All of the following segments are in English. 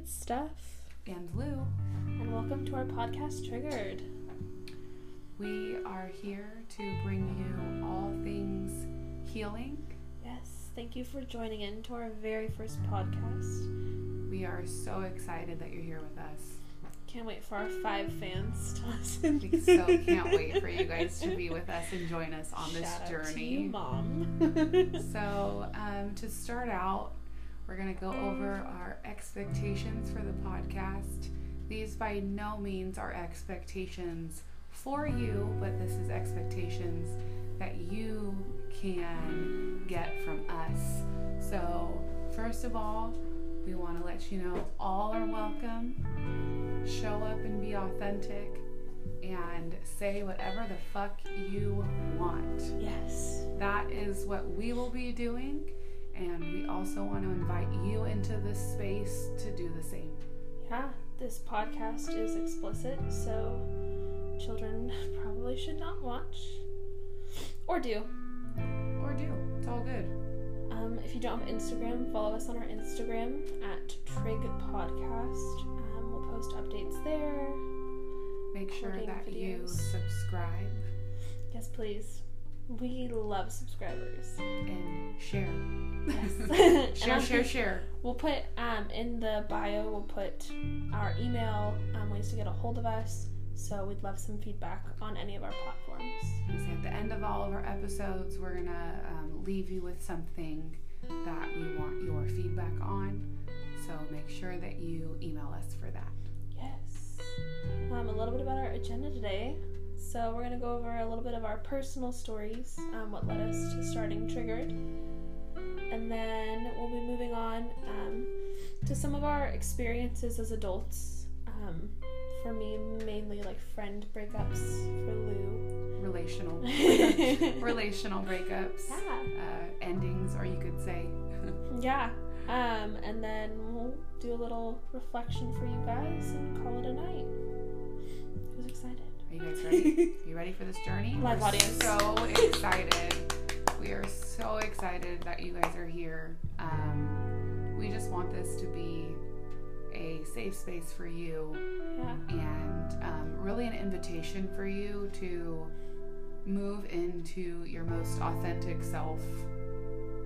It's Steph. And Lou. And welcome to our podcast, Triggered. We are here to bring you all things healing. Yes, thank you for joining in to our very first podcast. We are so excited that you're here with us. Can't wait for our five fans to listen. We so can't wait for you guys to be with us and join us on this Shout out journey. you, Mom. So, um, to start out, we're going to go over our expectations for the podcast. These, by no means, are expectations for you, but this is expectations that you can get from us. So, first of all, we want to let you know all are welcome. Show up and be authentic and say whatever the fuck you want. yes. That is what we will be doing, and we also want to invite you into this space to do the same. Yeah, this podcast is explicit, so children probably should not watch. Or do. Or do. It's all good. Um, if you don't have Instagram, follow us on our Instagram at Trig Podcast. Um, we'll post updates there. Make sure that you subscribe Yes, please. We love subscribers. and share. Yes. share, And share, share. We'll put um, in the bio. We'll put our email, um, ways to get a hold of us. So we'd love some feedback on any of our platforms. Say at the end of all of our episodes, we're gonna um, leave you with something that we want your feedback on. So make sure that you email us for that. Yes. Um, a little bit about our agenda today. So we're gonna go over a little bit of our personal stories, um, what led us to starting Triggered, and then we'll be moving on um, to some of our experiences as adults. Um, for me, mainly like friend breakups. For Lou, Relational, yeah, relational breakups, uh, endings, or you could say. yeah. Um, and then we'll do a little reflection for you guys and call it a night. Who's excited? Are you guys ready? Are you ready for this journey? Live We're audience. So excited. We are so excited that you guys are here. Um, we just want this to be a safe space for you Yeah. and um, really an invitation for you to move into your most authentic self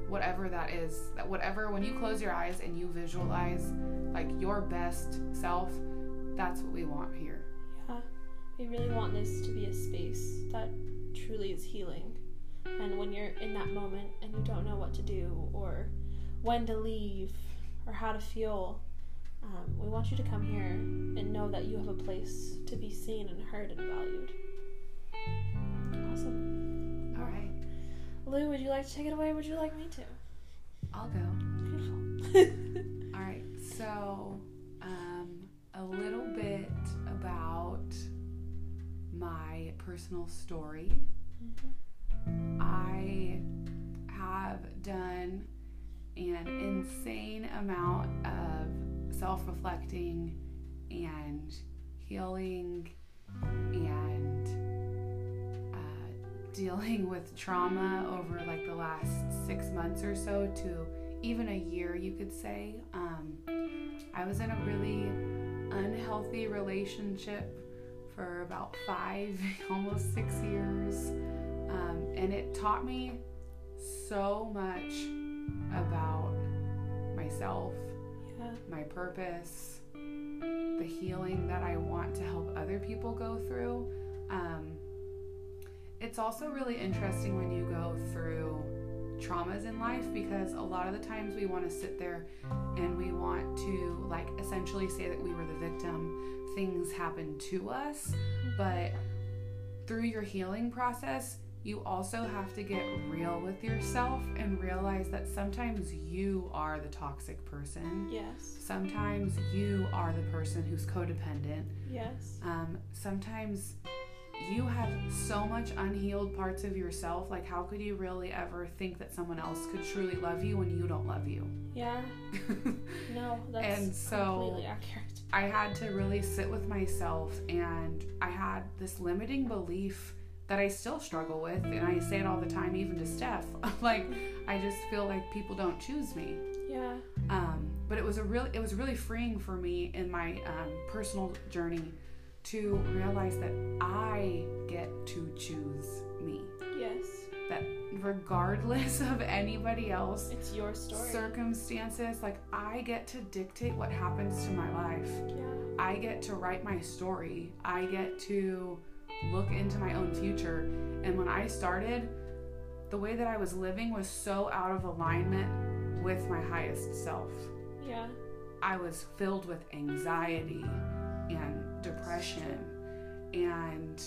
whatever that is that whatever when you close your eyes and you visualize like your best self that's what we want here Yeah, we really want this to be a space that truly is healing. And when you're in that moment and you don't know what to do or when to leave or how to feel, um, we want you to come here and know that you have a place to be seen and heard and valued. Awesome. all right Lou, would you like to take it away? Or would you like me to? i'll go Beautiful. All right, so um, a little bit about my personal story. Mhm. I have done an insane amount of self reflecting and healing and uh, dealing with trauma over like the last six months or so to even a year, you could say. Um, I was in a really unhealthy relationship for about five, almost six years. Um, and it taught me so much about myself, Yeah. my purpose, the healing that I want to help other people go through. Um, it's also really interesting when you go through traumas in life because a lot of the times we want to sit there and we want to like essentially say that we were the victim things happened to us but through your healing process you also have to get real with yourself and realize that sometimes you are the toxic person Yes. sometimes you are the person who's codependent Yes. um, sometimes you have so much unhealed parts of yourself. Like, how could you really ever think that someone else could truly love you when you don't love you? Yeah. No, that's And so- completely accurate. I had to really sit with myself, and I had this limiting belief that I still struggle with, and I say it all the time, even to Steph. like, I just feel like people don't choose me. Yeah. Um, but it was a really it was really freeing for me in my um, personal journey to realize that I get to choose me. Yes. That regardless of anybody else It's your story. circumstances, like I get to dictate what happens to my life. yeah. I get to write my story. I get to look into my own future. And when I started, the way that I was living was so out of alignment with my highest self. Yeah. I was filled with anxiety and depression. And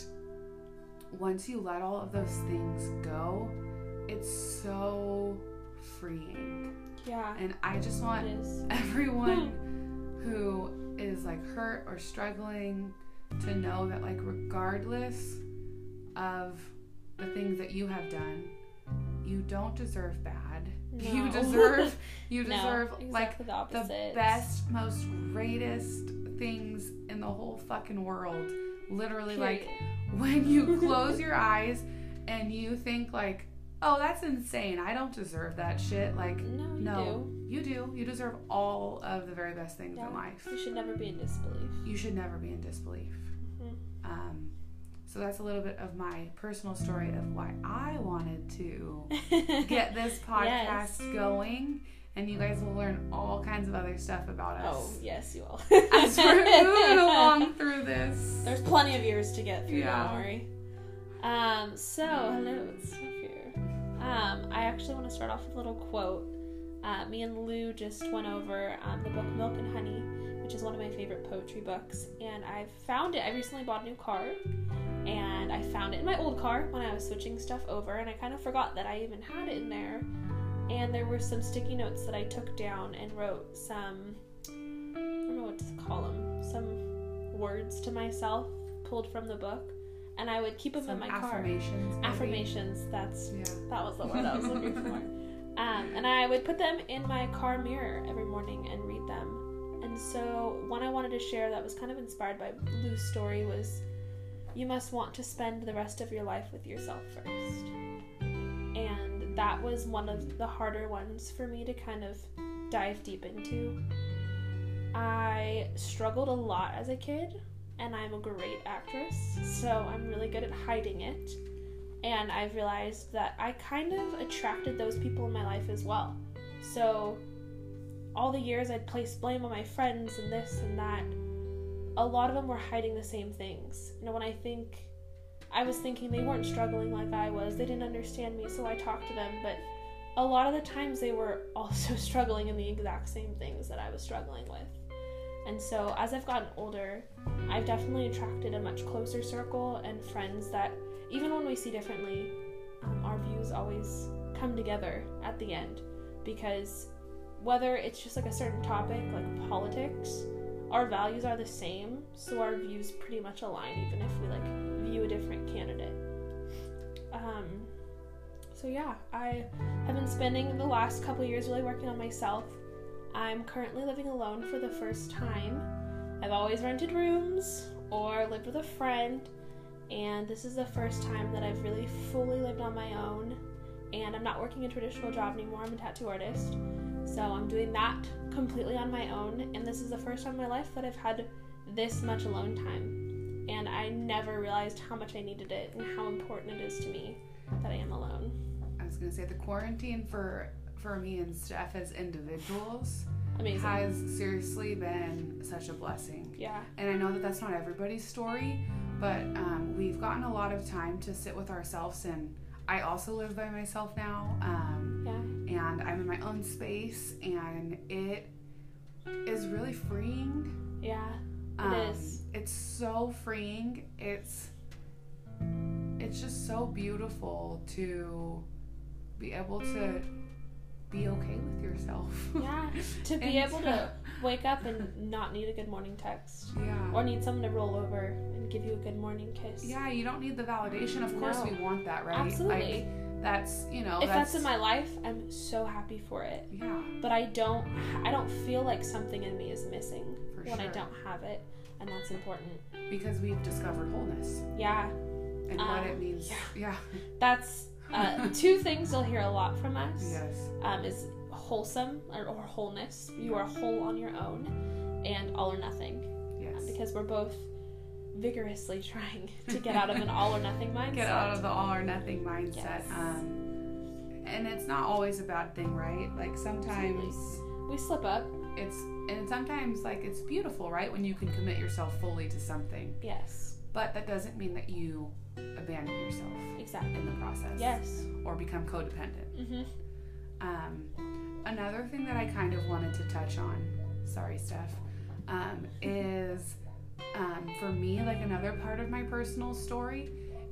once you let all of those things go, it's so freeing. Yeah. And I just want everyone who is like hurt or struggling to know that like regardless of the things that you have done you don't deserve bad you deserve you No, deserve like exactly the the opposite. best most greatest things in the whole fucking world literally like when you close your eyes and you think like oh that's insane i don't deserve that shit like No, you no, you do. You deserve all of the very best things Yeah. in life. You should never be in disbelief. You should never be in disbelief. Mhm. Um, so that's a little bit of my personal story of why I wanted to get this podcast Yes. going, and you guys will learn all kinds of other stuff about us. Oh, yes, you will. as we're moving along through this. There's plenty of years to get through, Yeah. don't worry. Um, so, hello, it's here. Um, I actually want to start off with a little quote. Uh, me and Lou just went over um, the book Milk and Honey, which is one of my favorite poetry books, and I found it. I recently bought a new car, and I found it in my old car when I was switching stuff over, and I kind of forgot that I even had it in there. And there were some sticky notes that I took down and wrote some, I don't know what to call them, some words to myself pulled from the book, and I would keep them Some in my car. affirmations. maybe. Affirmations. That's Yeah. that was the word I was looking for. Um, and I would put them in my car mirror every morning and read them. So one I wanted to share that was kind of inspired by Lou's story was, you must want to spend the rest of your life with yourself first. And that was one of the harder ones for me to kind of dive deep into. I struggled a lot as a kid, and I'm a great actress, so I'm really good at hiding it. And I've realized that I kind of attracted those people in my life as well. So, all the years I'd place blame on my friends and this and that, a lot of them were hiding the same things. You know, when I think, I was thinking they weren't struggling like I was, they didn't understand me, so I talked to them, but a lot of the times they were also struggling in the exact same things that I was struggling with. And so, as I've gotten older, I've definitely attracted a much closer circle and friends that, even when we see differently, um, our views always come together at the end. Because whether it's just like a certain topic, like politics, our values are the same, so our views pretty much align, even if we like view a different candidate. Um, so yeah, I have been spending the last couple years really working on myself. I'm currently living alone for the first time. I've always rented rooms or lived with a friend, and this is the first time that I've really fully lived on my own. And I'm not working a traditional job anymore, I'm a tattoo artist. So I'm doing that completely on my own, and this is the first time in my life that I've had this much alone time. And I never realized how much I needed it and how important it is to me that I am alone. I was gonna say the quarantine for for me and Steph as individuals Amazing. has seriously been such a blessing. Yeah. And I know that that's not everybody's story, but um, we've gotten a lot of time to sit with ourselves. And I also live by myself now, um, Yeah. and I'm in my own space, and it is really freeing. Yeah. It Um, is. It's so freeing. It's it's just so beautiful to be able to be okay with yourself. Yeah. To be able to wake up and not need a good morning text. yeah. Or need someone to roll over and give you a good morning kiss. Yeah, you don't need the validation. Of course, No. we want that, right? Absolutely. Like, that's you know. if that's that's in my life, I'm so happy for it. yeah, But I don't I don't feel like something in me is missing for when I don't have it, and that's important. because we've discovered wholeness Yeah. and what Um, it means. yeah. Yeah. That's uh, two things you'll hear a lot from us. Yes. Um, is wholesome or, or wholeness. You are whole on your own, and all or nothing. Yes. Because we're both vigorously trying to get out of an all or nothing mindset. Get out of the all or nothing mindset. Yes. Um, and it's not always a bad thing, right? Like sometimes we slip up. it's and sometimes like it's beautiful, right? When you can commit yourself fully to something. Yes, But that doesn't mean that you abandon yourself exactly. in the process. Yes. Or become codependent. Mm-hmm. Um, another thing that I kind of wanted to touch on, sorry, Steph, um, is um, for me, like another part of my personal story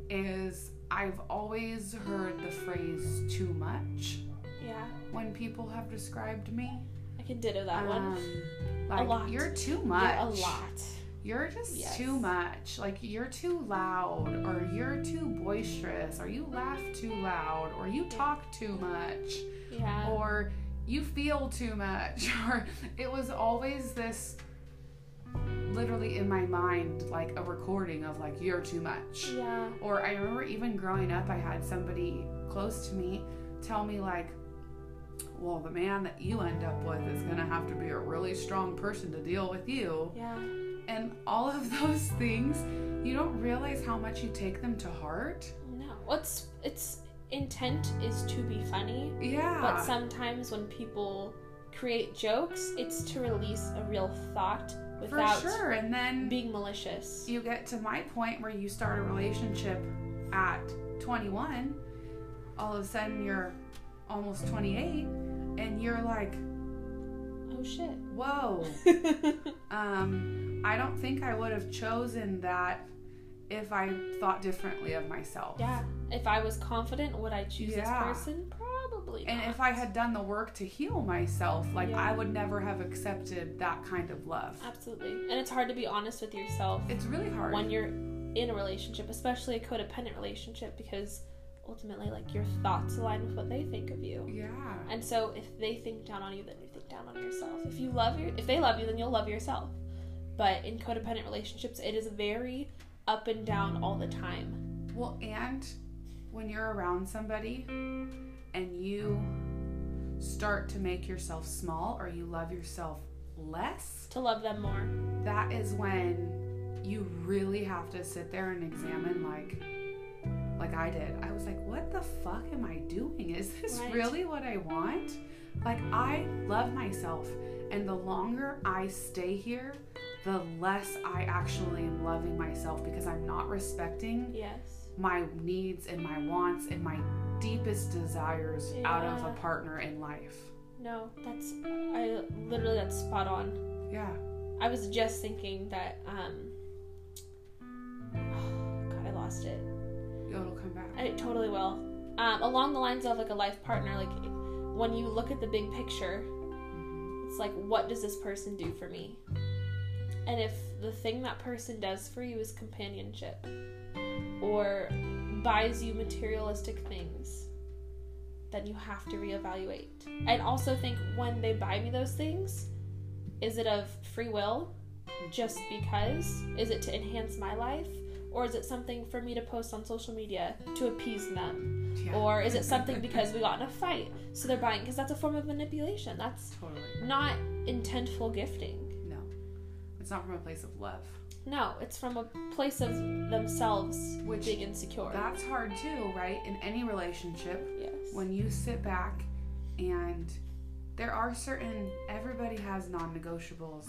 is I've always heard the phrase too much Yeah, when people have described me. I can ditto that one. Um, like, lot. You're too You're much. a lot. You're just Yes. too much. Like you're too loud, or you're too boisterous, or you laugh too loud, or you talk too much Yeah. or you feel too much or it was always this literally in my mind like a recording of like you're too much yeah. or i remember even growing up i had somebody close to me tell me like well the man that you end up with is going to have to be a really strong person to deal with you Yeah. And all of those things you don't realize how much you take them to heart No. What's its intent is to be funny, yeah but sometimes when people create jokes, it's to release a real thought without for sure and then being malicious. you get to my point where you start a relationship at 21 all of a sudden you're almost 28 and you're like Oh shit. Whoa um i don't think i would have chosen that if i thought differently of myself yeah. If I was confident, would I choose this person? Probably. and not. if i had done the work to heal myself like Yeah. i would never have accepted that kind of love Absolutely. And it's hard to be honest with yourself it's really hard when you're in a relationship, especially a codependent relationship, because ultimately, like, your thoughts align with what they think of you. yeah And so, if they think down on you, then think down on yourself. If you love your, if they love you, then you'll love yourself. But in codependent relationships, it is very up and down all the time. Well, and when you're around somebody and you start to make yourself small or you love yourself less, To love them more. that is when you really have to sit there and examine like like I did. I was like, what the fuck am I doing? Is this Right. really what I want? Like I love myself and the longer I stay here, the less I actually am loving myself because I'm not respecting Yes. my needs and my wants and my deepest desires out of a partner in life. No, that's I literally that's spot on. Yeah. I was just thinking that um God, I lost it. It'll come back. It totally will. Um, along the lines of like a life partner, like when you look at the big picture, it's like what does this person do for me? And if the thing that person does for you is companionship or buys you materialistic things, then you have to reevaluate. And also think when they buy me those things, is it of free will just because? Is it to enhance my life? Or is it something for me to post on social media to appease them? Yeah. Or is it something because we got in a fight? So they're buying because that's a form of manipulation. That's totally not intentful gifting. no. It's not from a place of love. No, it's from a place of themselves Which- being insecure. That's hard too, right? In any relationship, yes. when you sit back and there are certain everybody has non-negotiables.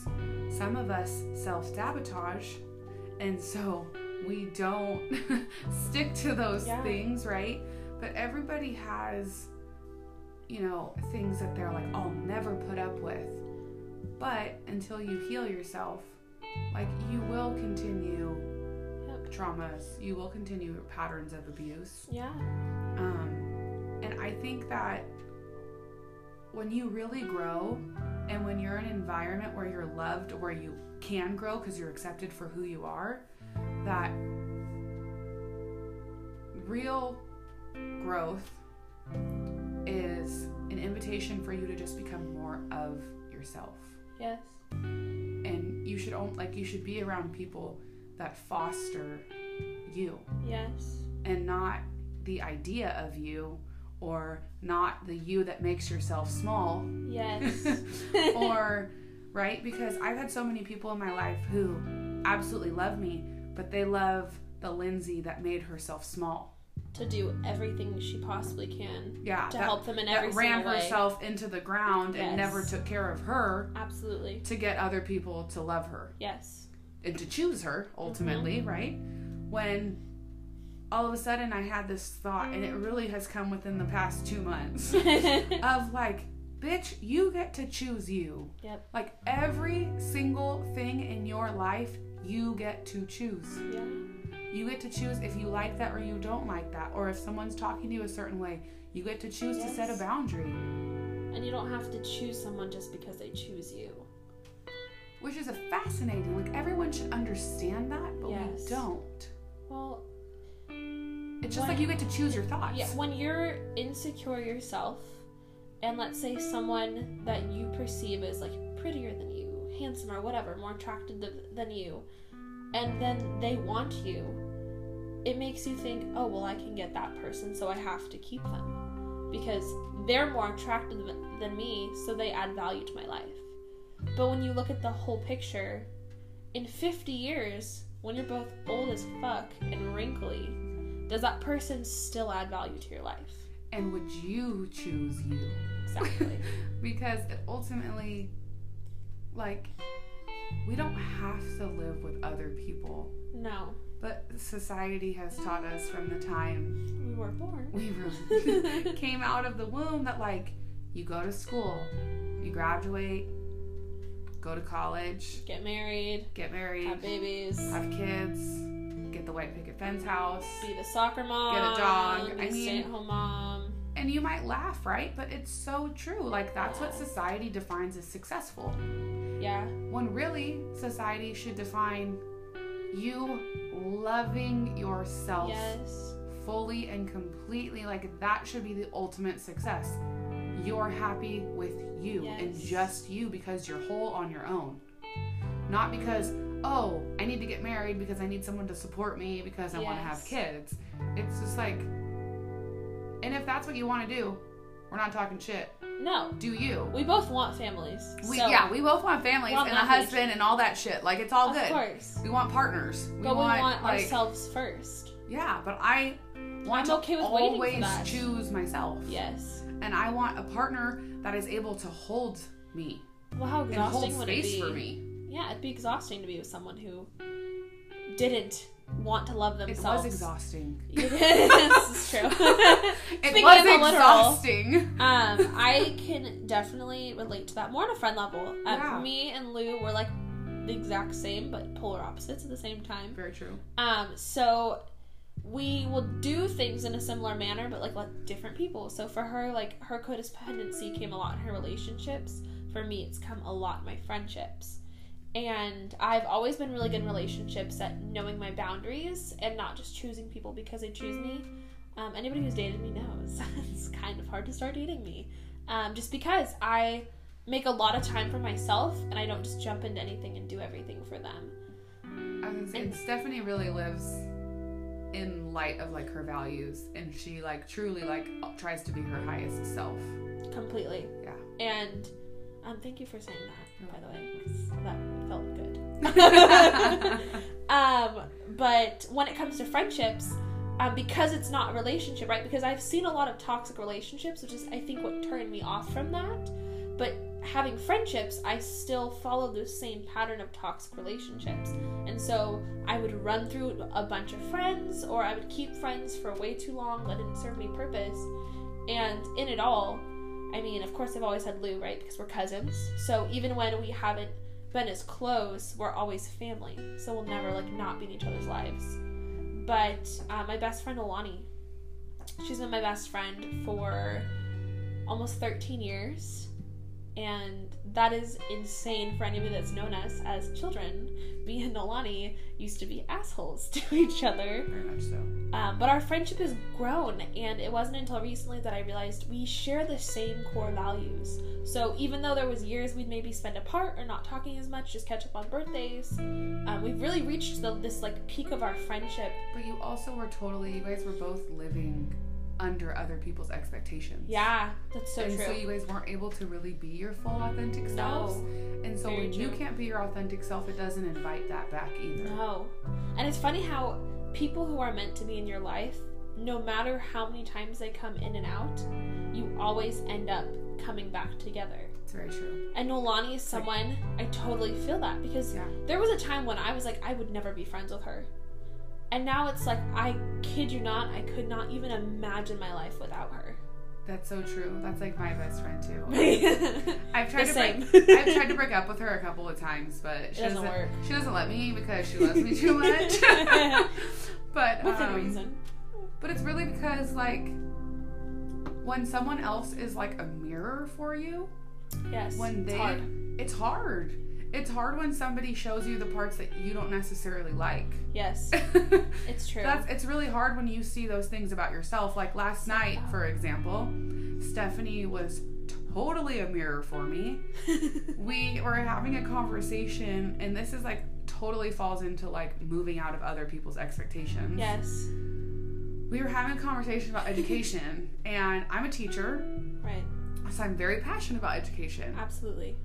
Some of us self-sabotage and so we don't stick to those Yeah. things, right? But everybody has you know, things that they're like, I'll never put up with. But until you heal yourself, like you will continue Yep. traumas, you will continue patterns of abuse. Yeah. Um, and I think that when you really grow and when you're in an environment where you're loved, where you can grow because you're accepted for who you are, that real growth is an invitation for you to just become more of yourself. Yes. And you should own, like you should be around people that foster you Yes. and not the idea of you or not the you that makes yourself small Yes. or right because i've had so many people in my life who absolutely love me but they love the lindsay that made herself small to do everything she possibly can yeah to that, help them in every that ran way. herself into the ground and never took care of her Absolutely. to get other people to love her Yes. and to choose her ultimately Mm-hmm. right when all of a sudden i had this thought and it really has come within the past two months of like, bitch, you get to choose you. Yep. Like every single thing in your life, you get to choose. yeah. You get to choose if you like that or you don't like that, or if someone's talking to you a certain way, you get to choose to set a boundary, And you don't have to choose someone just because they choose you. which is a fascinating. Like everyone should understand that, but Yes. we don't. Well, It's just When- like you get to choose your thoughts. yeah, when you're insecure yourself, and let's say someone that you perceive as like prettier than you, handsome or whatever, more attractive th- than you, and then they want you, it makes you think, oh, well, I can get that person, so I have to keep them. Because they're more attractive than- than me, so they add value to my life. But when you look at the whole picture, in 50 years, when you're both old as fuck and wrinkly, does that person still add value to your life? And would you choose you? Exactly. because it ultimately like we don't have to live with other people no, but society has taught us from the time we were born. we were, came out of the womb that like you go to school you graduate go to college Get married, get married have babies, have kids get the white picket fence house be the soccer mom, Get a dog. be I mean- stay-at-home mom. And you might laugh right? But it's so true. Like that's what society defines as successful. Yeah, when really society should define you loving yourself yes, fully and completely. Like that should be the ultimate success. You're happy with you and just you because you're whole on your own. Not because oh i need to get married because i need someone to support me because i want to have kids. It's just like and if that's what you want to do we're not talking shit no. do you We both want families. we, so, yeah we both want families We're and a husband and all that shit like it's all of good Of course. we want partners. We But want, we want like, ourselves first. Yeah, but I want I'm okay with waiting for always that. choose myself. Yes. And I want a partner that is able to hold me Well, how and hold exhausting would it space be? for me. Yeah, it'd be exhausting to be with someone who didn't want to love themselves. It was exhausting. this is true. It was literal. exhausting. Um, I can definitely relate to that more on a friend level. Uh, Yeah. Me and Lou were like the exact same, but polar opposites at the same time. Very true. Um, so we will do things in a similar manner, but like with different people. So for her, like her codependency came a lot in her relationships. For me, it's come a lot in my friendships. And I've always been really good in relationships at knowing my boundaries and not just choosing people because they choose me. Um, anybody who's dated me knows it's kind of hard to start dating me. Um, just because I make a lot of time for myself and I don't just jump into anything and do everything for them. I was say, And- Stephanie really lives in light of like her values, and she like truly like tries to be her highest self. Completely. Yeah. And um, thank you for saying that, by the way, 'cause that felt good. um, but when it comes to friendships, um, because it's not a relationship, right? Because I've seen a lot of toxic relationships, which is I think what turned me off from that. But having friendships, I still follow the same pattern of toxic relationships. And so I would run through a bunch of friends, or I would keep friends for way too long that didn't serve me purpose. And in it all, I mean, of course, I've always had Lou, right? Because we're cousins. So even when we haven't been as close, we're always family. So we'll never like not be in each other's lives. But uh, my best friend Alani, she's been my best friend for almost 13 years, and that is insane for anybody that's known us as children. Me and Nolani used to be assholes to each other. Very much so. Um, but our friendship has grown, and it wasn't until recently that I realized we share the same core values. So even though there was years we'd maybe spend apart or not talking as much, just catch up on birthdays, um, we've really reached the, this like peak of our friendship. But you also were totally, you guys were both living under other people's expectations. Yeah, that's so and true. so you guys weren't able to really be your full authentic selves. And so Very when you can't be your authentic self, it doesn't invite that back either. No. And it's funny how people who are meant to be in your life, no matter how many times they come in and out, you always end up coming back together. It's very true. And Nolani is someone I totally feel that because Yeah. there was a time when I was like, I would never be friends with her. And now it's like, I kid you not, I could not even imagine my life without her. That's so true. That's like my best friend too. I've tried to same. break I've tried to break up with her a couple of times, but she doesn't work. She doesn't let me because she loves me too much. but Within um, reason. But it's really because like when someone else is like a mirror for you, Yes. when it's they hard. it's hard. It's hard when somebody shows you the parts that you don't necessarily like. Yes. It's true. That's it's really hard when you see those things about yourself. Like last night, for example, Stephanie was totally a mirror for me. We were having a conversation, and this is like totally falls into like moving out of other people's expectations. yes. We were having a conversation about education, and I'm a teacher, Right. so I'm very passionate about education. Absolutely.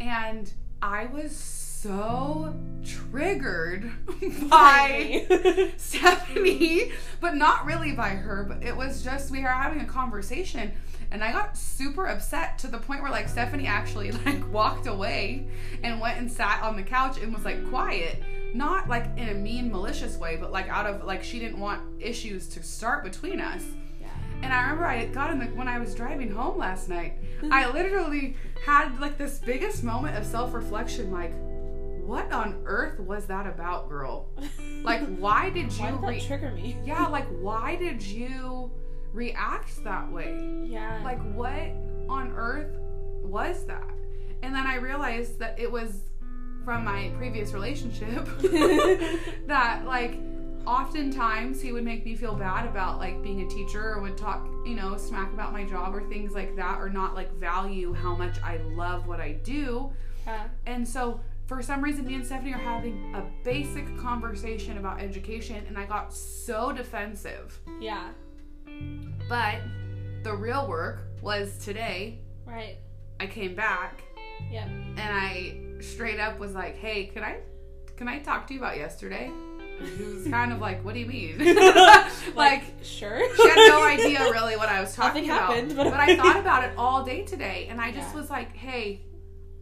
And I was so triggered by Stephanie, but not really by her. But it was just we were having a conversation, and I got super upset to the point where like Stephanie actually like walked away and went and sat on the couch and was like quiet, not like in a mean, malicious way, but like out of like she didn't want issues to start between us. And I remember I got in the when I was driving home last night, mm-hmm. I literally had like this biggest moment of self-reflection like what on earth was that about, girl? Like why did you Why did that re- trigger me? Yeah, like why did you react that way? Yeah. Like what on earth was that? And then I realized that it was from my previous relationship that like oftentimes he would make me feel bad about like being a teacher or would talk you know smack about my job or things like that or not like value how much i love what i do yeah. and so for some reason me and stephanie are having a basic conversation about education and i got so defensive Yeah. but the real work was today Right. i came back Yep. and I straight up was like, "Hey, can I can I talk to you about yesterday?" Was kind of like, "What do you mean?" like sure. she had no idea really what I was talking about. happened, but but I thought about it all day today, and I just Yeah. was like, "Hey,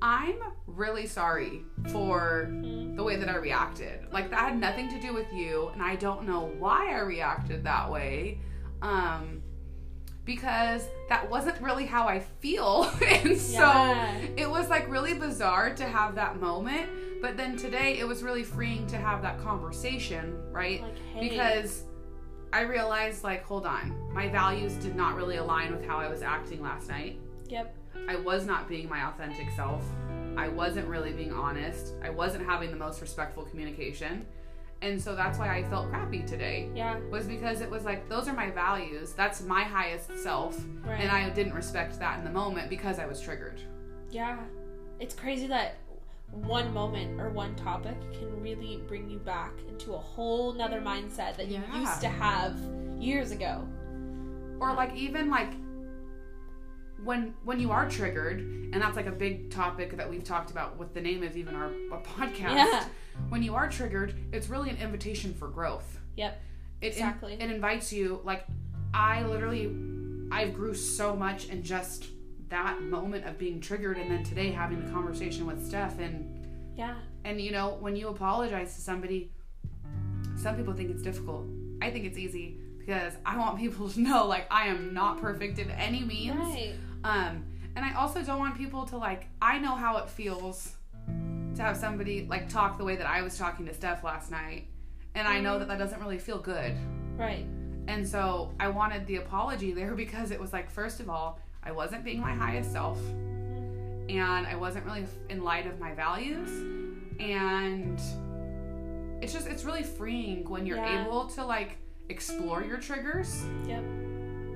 I'm really sorry for Mm. the way that I reacted. Like that had nothing to do with you, and I don't know why I reacted that way." Um because that wasn't really how I feel. and so it was like really bizarre to have that moment. But then today it was really freeing to have that conversation, right? Like, hey. Because I realized, like, hold on, my values did not really align with how I was acting last night. Yep. I was not being my authentic self. I wasn't really being honest. I wasn't having the most respectful communication. And so that's why I felt crappy today. Yeah. Was because it was like, those are my values. That's my highest self. Right. And I didn't respect that in the moment because I was triggered. Yeah. It's crazy that one moment or one topic can really bring you back into a whole nother mindset that you Yeah. used to have years ago. or like even like when when you are triggered and that's like a big topic that we've talked about with the name of even our, our podcast Yeah. When you are triggered it's really an invitation for growth Yep. it Exactly. it invites you like i literally i grew so much in just that moment of being triggered and then today having the conversation with steph and Yeah. and you know when you apologize to somebody some people think it's difficult i think it's easy because i want people to know like i am not perfect in any means Right. um and i also don't want people to like i know how it feels to have somebody like talk the way that i was talking to steph last night and i know that that doesn't really feel good Right. and so i wanted the apology there because it was like first of all i wasn't being my highest self and i wasn't really in light of my values and it's just it's really freeing when you're Yeah. able to like explore your triggers Yep.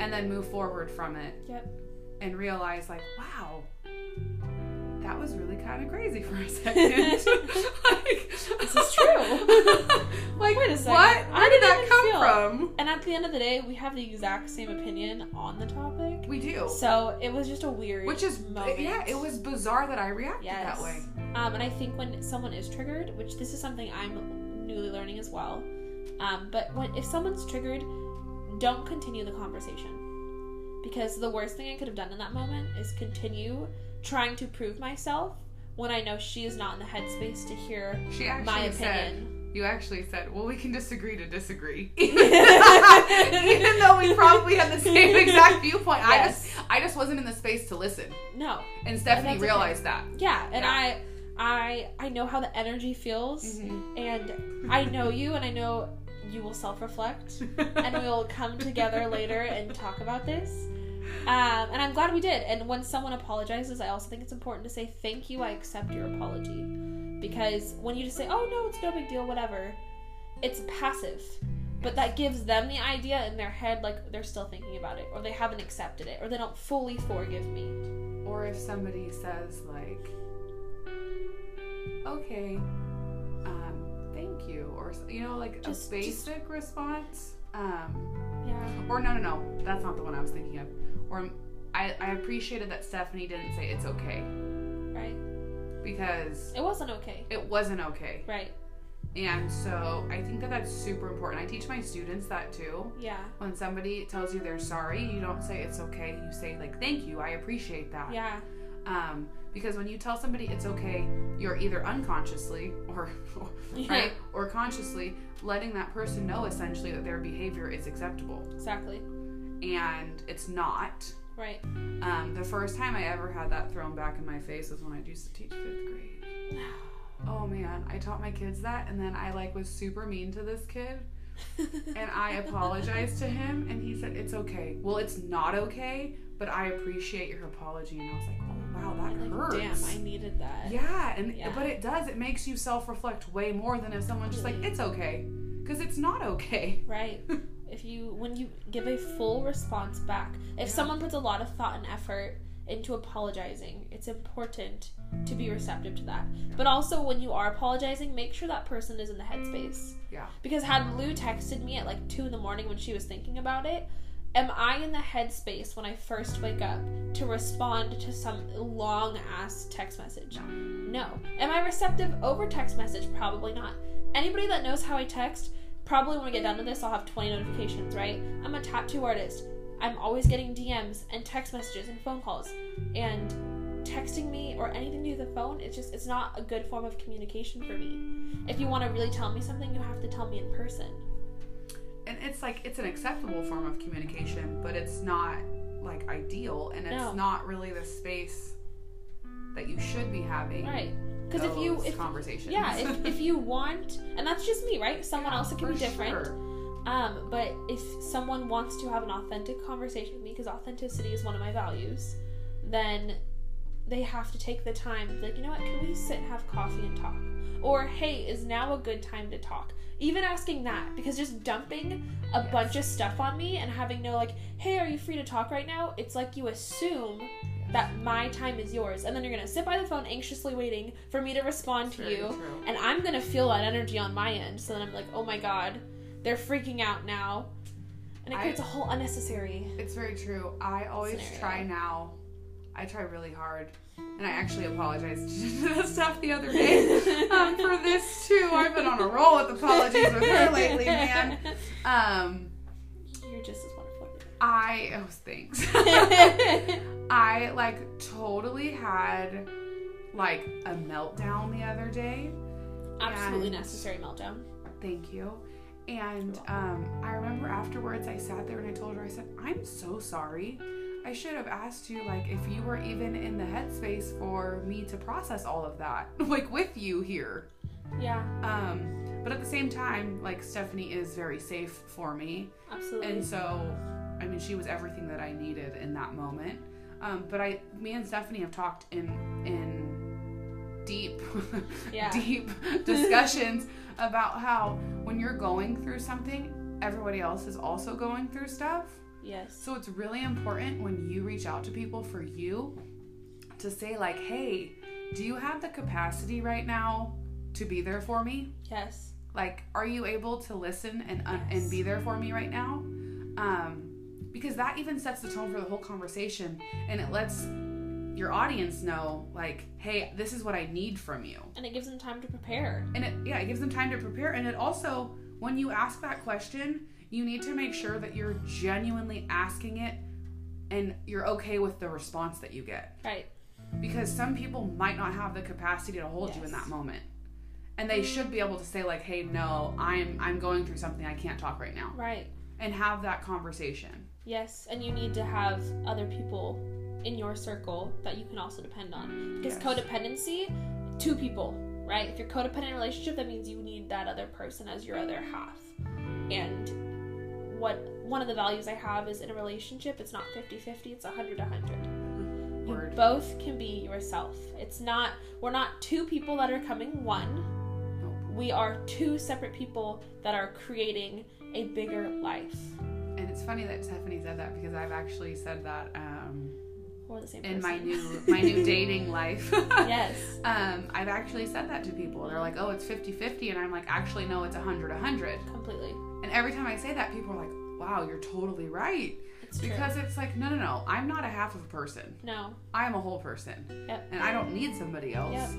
and then move forward from it Yep. and realize like wow was really kind of crazy for a second. like, This is true. like, Wait a second. what? I Where did that come feel- from? and at the end of the day, we have the exact same opinion on the topic. We do. So it was just a weird Which is, moment. yeah, it was bizarre that I reacted Yes. that way. Um, and I think when someone is triggered, which this is something I'm newly learning as well, um, but when if someone's triggered, don't continue the conversation because the worst thing I could have done in that moment is continue trying to prove myself when I know she is not in the headspace to hear my said, opinion. you actually said, well, we can disagree to disagree. Even though we probably had the same exact viewpoint. I Yes. just I just wasn't in the space to listen. No, And Stephanie okay. realized that. yeah, and Yeah. I, I, I know how the energy feels, Mm-hmm. and I know you, and I know you will self-reflect. and we'll come together later and talk about this. Um, and I'm glad we did. And when someone apologizes, I also think it's important to say thank you. I accept your apology because when you just say, "Oh no, it's no big deal, whatever," it's passive. But that gives them the idea in their head like they're still thinking about it, or they haven't accepted it, or they don't fully forgive me. Or if somebody says like, okay, um, thank you, or you know, like Just- a basic response. Um, Yeah. or no, no, no, that's not the one I was thinking of. Or I, I appreciated that Stephanie didn't say it's okay Right. because It wasn't okay. it wasn't okay. Right. And so I think that that's super important. I teach my students that too. Yeah. When somebody tells you they're sorry, you don't say it's okay. You say like thank you. I appreciate that. Yeah. Um, because when you tell somebody it's okay, you're either unconsciously or right or consciously letting that person know essentially that their behavior is acceptable, Exactly. And it's not. Right. Um, the first time I ever had that thrown back in my face was when I used to teach fifth grade. Oh man, I taught my kids that, and then I like was super mean to this kid, and I apologized to him, and he said it's okay. Well, it's not okay, but I appreciate your apology, and I was like, oh wow, that Like, hurts. damn, I needed that. Yeah, and Yeah. but it does. It makes you self-reflect way more than if someone's just like, "It's okay," because it's not okay. Right. if you when you give a full response back, if someone puts a lot of thought and effort into apologizing, it's important to be receptive to that. But also when you are apologizing, make sure that person is in the headspace. Yeah. Because had Lou texted me at like two in the morning when she was thinking about it, am I in the headspace when I first wake up to respond to some long ass text message? No. No. Am I receptive over text message? Probably not. Anybody that knows how I text, probably when we get done with this, I'll have 20 notifications, right? I'm a tattoo artist. I'm always getting DMs and text messages and phone calls. And texting me or anything to the phone, it's just, it's not a good form of communication for me. If you want to really tell me something, you have to tell me in person. And it's like it's an acceptable form of communication, but it's not like ideal, and it's No. not really the space that you should be having. Right. Because if you, if, conversations. yeah, if, if you want, and that's just me, right? Someone Yeah, else it can be different. sure. Um, but if someone wants to have an authentic conversation with me, because authenticity is one of my values, then they have to take the time. to be Like, you know what? Can we sit and have coffee and talk? Or, hey, is now a good time to talk? Even asking that, because just dumping a Yes. bunch of stuff on me and having no like, hey, are you free to talk right now? It's like you assume that my time is yours, and then you're gonna sit by the phone anxiously waiting for me to respond to you true. and I'm gonna feel that energy on my end. So then I'm like, oh my god, they're freaking out now, and it creates a whole unnecessary. It's very true. I always Scenario. try now. I try really hard, and I actually apologized to the stuff the other day um, for this too. I've been on a roll with apologies with her lately, man. Um, You're just as wonderful. I oh thanks. I like totally had like a meltdown the other day. Absolutely necessary meltdown. Thank you. And um, I remember afterwards, I sat there and I told her, I said, I'm so sorry. I should have asked you, like, if you were even in the headspace for me to process all of that, like, with you here. Yeah, Um, but at the same time, like, Stephanie is very safe for me. absolutely. And so, I mean, she was everything that I needed in that moment. Um, but I, me and Stephanie have talked in, in deep, Yeah. deep discussions about how when you're going through something, everybody else is also going through stuff. yes. So it's really important when you reach out to people for you to say like, "Hey, do you have the capacity right now to be there for me? Yes. Like, are you able to listen and uh, and be there for me right now?" Um, because that even sets the tone for the whole conversation, and it lets your audience know, like, "Hey, this is what I need from you." And it gives them time to prepare. And it yeah, it gives them time to prepare, and it also when you ask that question, you need to make sure that you're genuinely asking it and you're okay with the response that you get Right. because some people might not have the capacity to hold you in that moment and they should be able to say like hey no i'm i'm going through something i can't talk right now Right. and have that conversation Yes. And you need to have other people in your circle that you can also depend on. Because Yes. codependency, two people, right? If you're codependent in a relationship, that means you need that other person as your other half. And what one of the values I have is in a relationship, it's not 50 50, it's 100 100. You both can be yourself. It's not, we're not two people that are coming one. We are two separate people that are creating a bigger life. And it's funny that stephanie said that because i've actually said that um, We're the same in my new my new dating life yes. um, i've actually said that to people they're like oh it's 50-50 and i'm like actually no it's 100-100 Completely. and every time i say that people are like wow you're totally right It's true. because it's like no no no i'm not a half of a person no. i am a whole person Yep. and i don't need somebody else Yep.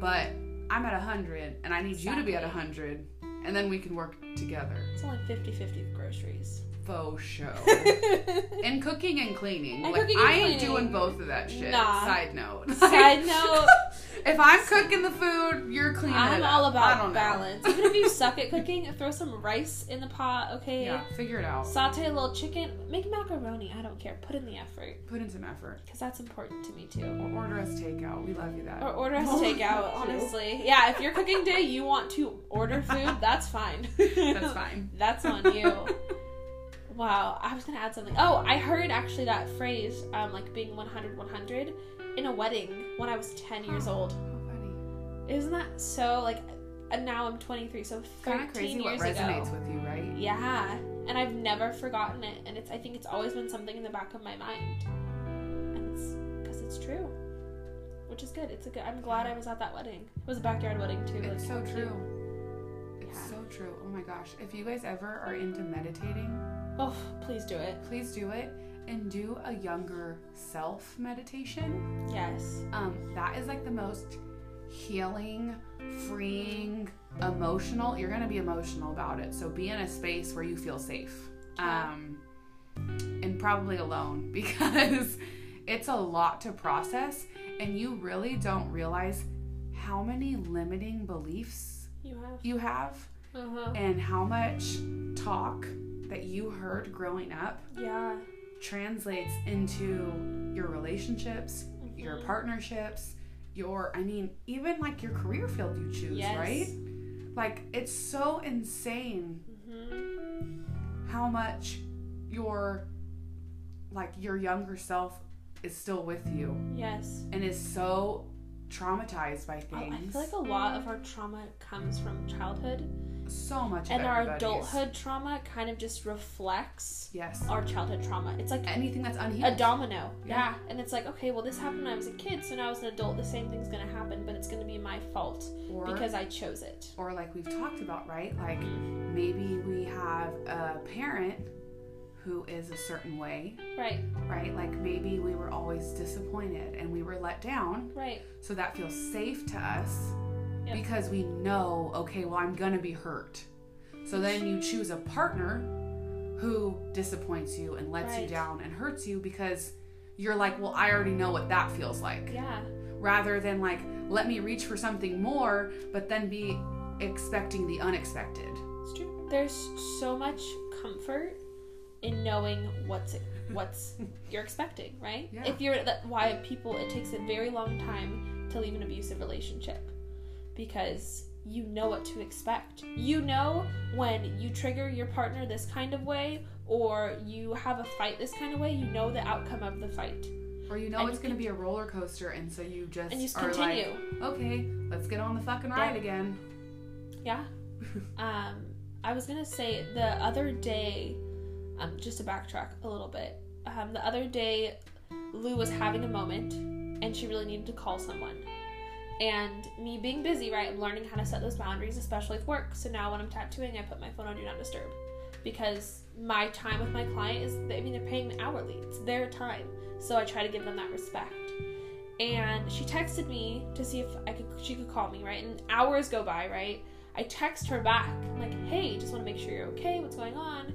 but i'm at 100 and i need you to be at Exactly. 100 and then we can work together It's only 50 50 groceries. Faux show and cooking and cleaning And like cooking and i ain't cleaning. doing both of that shit Nah. side note Side note, if i'm cooking the food you're cleaning it. I'm up. all I about balance. Even if you suck at cooking, throw some rice in the pot, okay? yeah figure it out Saute a little chicken. Make macaroni. I don't care. Put in the effort. put in some effort Because that's important to me too. or order us takeout we love you that Or order us takeout, honestly. Yeah, if your cooking day you want to order food, that's fine. that's fine That's on you. Wow, I was gonna add something. Oh, I heard actually that phrase, um, like being 100 100 in a wedding when I was 10 years old. How funny. Isn't that so? Like, and now I'm 23, so 13 Kind of crazy what years resonates ago. with you, right? Yeah, and I've never forgotten it, and it's I think it's always been something in the back of my mind, and it's because it's true, which is good. It's a good. I'm glad I was at that wedding. It was a backyard wedding too. It's so true. It's So true. Oh my gosh. If you guys ever are into meditating, Oh, please do it. please do it and do a younger self meditation. Yes. Um, that is like the most healing, freeing, emotional. You're gonna be emotional about it. So be in a space where you feel safe. Yeah. Um, and probably alone because it's a lot to process and you really don't realize how many limiting beliefs You have. you have Uh huh. and how much talk that you heard growing up Yeah. translates into your relationships, your Mhm. partnerships, your I mean, even like your career field you choose, Yes. right? Like it's so insane Mhm. how much your like your younger self is still with you Yes. and is so traumatized by Oh, I feel like a lot of our trauma comes from childhood, so much and of our adulthood trauma kind of just reflects Yes. our childhood trauma. It's like Anything that's unhealed. a domino. Yeah. Yeah. And it's like, okay, well, this happened when I was a kid, so now as an adult, the same thing's gonna happen, but it's gonna be my fault or because I chose it. or like we've talked about, right? Like maybe we have a parent who is a certain way, Right, right? Like maybe we were always disappointed and we were let down, right. so that feels safe to us Yep. because we know, okay, well, I'm gonna be hurt. So then you choose a partner who disappoints you and lets you down and hurts you because you're like, well, I already know what that feels like. Yeah, Rather than like, let me reach for something more, but then be expecting the unexpected. it's true. There's so much comfort in knowing what's what's you're expecting, right? Yeah. If you're that why people it takes a very long time to leave an abusive relationship because you know what to expect. You know when you trigger your partner this kind of way or you have a fight this kind of way, you know the outcome of the fight. Or you know And it's going to be a roller coaster, and so you just And you just continue. like, okay, let's get on the fucking ride Yeah. again. Yeah. um, I was gonna say the other day, um, just to backtrack a little bit. Um, the other day, Lou was having a moment, and she really needed to call someone. And me being busy, right, I'm learning how to set those boundaries, especially with work. So now when I'm tattooing, I put my phone on Do Not Disturb because my time with my client is, I mean, they're paying hourly, it's their time. So I try to give them that respect. And she texted me to see if I could, she could call me, right? And hours go by, right? I text her back, I'm like, hey, just want to make sure you're okay, what's going on?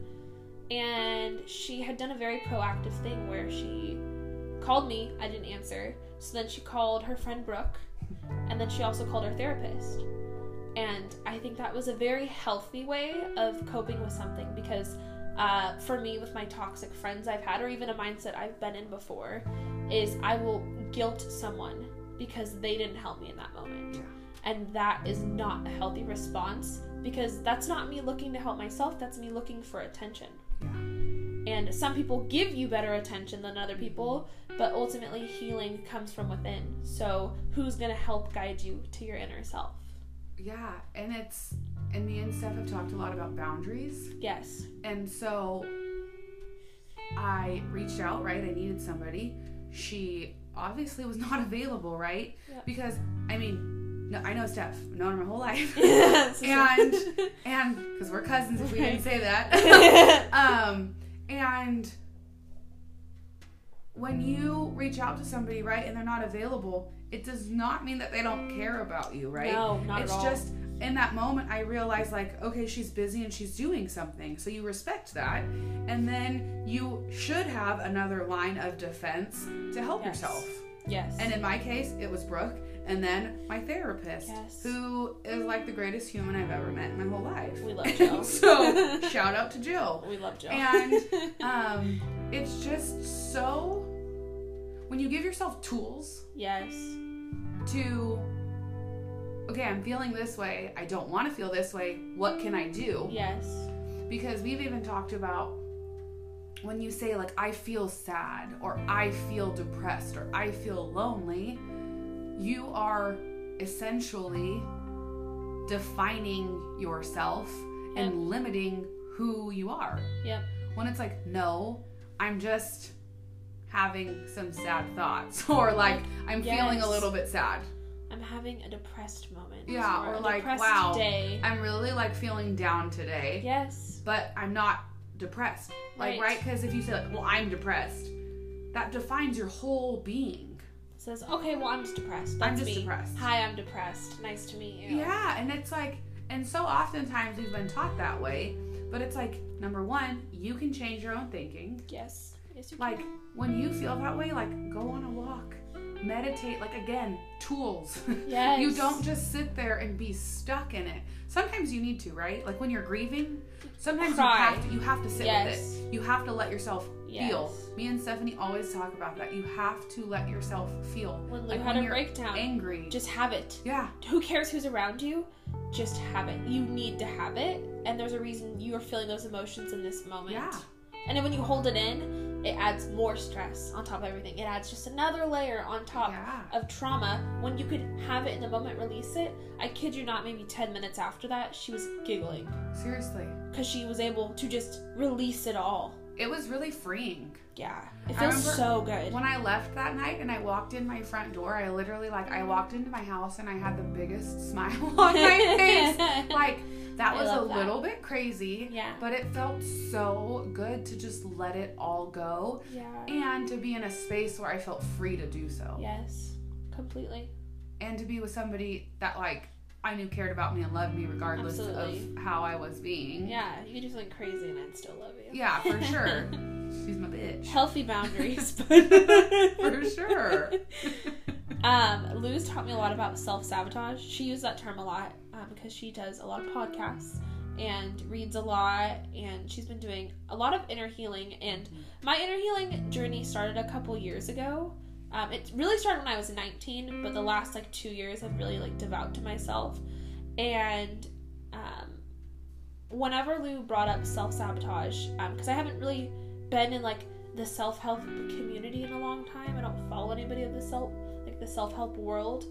And she had done a very proactive thing where she called me, I didn't answer. So then she called her friend Brooke, and then she also called her therapist. And I think that was a very healthy way of coping with something because uh, for me, with my toxic friends I've had, or even a mindset I've been in before, is I will guilt someone because they didn't help me in that moment. Yeah. And that is not a healthy response because that's not me looking to help myself, that's me looking for attention. And some people give you better attention than other people, but ultimately healing comes from within. So, who's going to help guide you to your inner self? Yeah, and it's and me and Steph have talked a lot about boundaries. Yes. And so I reached out, right? I needed somebody. She obviously was not available, right? Yep. Because I mean, no, I know Steph, I've known her my whole life. and And- and because we're cousins if we didn't say that. um and when you reach out to somebody, right, and they're not available, it does not mean that they don't mm. care about you, right? No, not it's at all. just in that moment I realized like, okay, she's busy and she's doing something. So you respect that. And then you should have another line of defense to help Yes. yourself. yes. And in my case, it was Brooke and then my therapist, Yes. who is like the greatest human I've ever met in my whole life. we love Jill. so shout out to Jill. we love Jill. And um, it's just so when you give yourself tools yes. to okay, I'm feeling this way. I don't want to feel this way. What can I do? Yes. Because we've even talked about when you say like I feel sad or I feel depressed or I feel lonely, you are essentially defining yourself Yep. and limiting who you are. Yep. when it's like no i'm just having some sad thoughts or like i'm feeling a little bit sad I'm having a depressed moment. Yeah, or a like, wow. day. i'm really like feeling down today Yes. but i'm not depressed like Right. right because if you say like well i'm depressed that defines your whole being Says, okay, well, I'm just depressed. I'm just me. depressed. Hi, I'm depressed. Nice to meet you. yeah and it's like and so oftentimes we've been taught that way but it's like number one you can change your own thinking Yes. Yes, you like can. when you feel that way like go on a walk meditate like again tools Yes. you don't just sit there and be stuck in it sometimes you need to right like when you're grieving sometimes Cry. you have to you have to sit Yes. with it you have to let yourself feel Yes. me and stephanie always talk about that you have to let yourself feel When like had when a you're breakdown, angry just have it. yeah Who cares who's around you? Just have it. You need to have it. And there's a reason you are feeling those emotions in this moment. yeah And then when you hold it in, it adds more stress on top of everything. It adds just another layer on top yeah of trauma when you could have it in the moment, release it. I kid you not, maybe 10 minutes after that, she was giggling seriously because she was able to just release it all. It was really freeing Yeah, it I feels so good. When I left that night and I walked in my front door, I literally like I walked into my house and I had the biggest smile on my face. Like that I was a that. little bit crazy, Yeah. but it felt so good to just let it all go Yeah. and to be in a space where I felt free to do so. Yes, completely. And to be with somebody that like I knew cared about me and loved me regardless Absolutely. of how I was being. Yeah, you do something crazy and I'd still love you. Yeah, for sure. She's my bitch. Healthy boundaries. For sure. Um, Lou's taught me a lot about self sabotage. She used that term a lot um, because she does a lot of podcasts and reads a lot, and she's been doing a lot of inner healing. And my inner healing journey started a couple years ago. Um, it really started when I was 19, but the last like two years I've really like devout to myself. And um, whenever Lou brought up self sabotage, because I haven't really been in like the self help community in a long time. I don't follow anybody of the self like the self help world.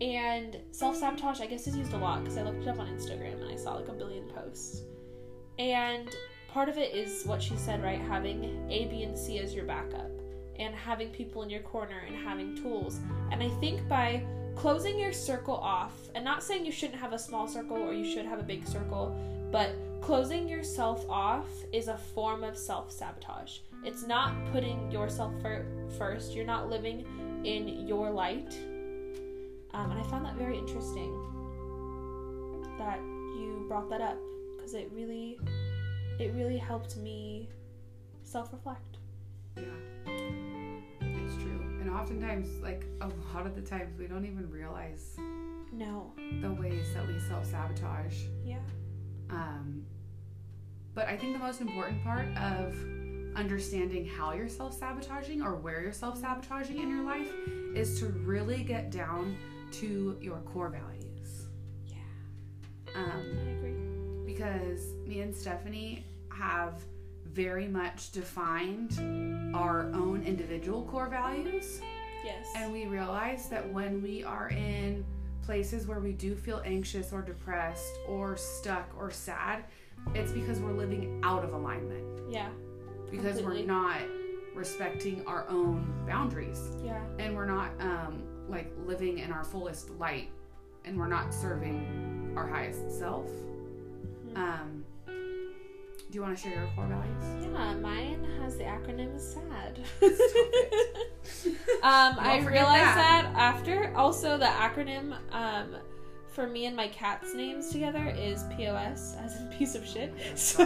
And self sabotage, I guess, is used a lot because I looked it up on Instagram and I saw like a billion posts. And part of it is what she said, right? Having A, B, and C as your backup. And having people in your corner and having tools. And I think by closing your circle off, and not saying you shouldn't have a small circle or you should have a big circle, but closing yourself off is a form of self sabotage. It's not putting yourself fir- first, you're not living in your light. Um, and I found that very interesting that you brought that up because it really it really helped me self-reflect Yeah. It's true. And oftentimes, like a lot of the times, we don't even realize no the ways that we self sabotage. yeah Um, but I think the most important part of understanding how you're self sabotaging or where you're self sabotaging in your life is to really get down to your core values. yeah Um, i agree because me and Stephanie have very much defined our own individual core values. yes And we realize that when we are in places where we do feel anxious or depressed or stuck or sad, it's because we're living out of alignment. yeah Because Completely. we're not respecting our own boundaries yeah and we're not um, like living in our fullest light and we're not serving our highest self. Mhm. Um, do you want to share your core values? yeah mine has the acronym sad um i realized that. that. after also the acronym um for me and my cat's names together is pos as in piece of shit so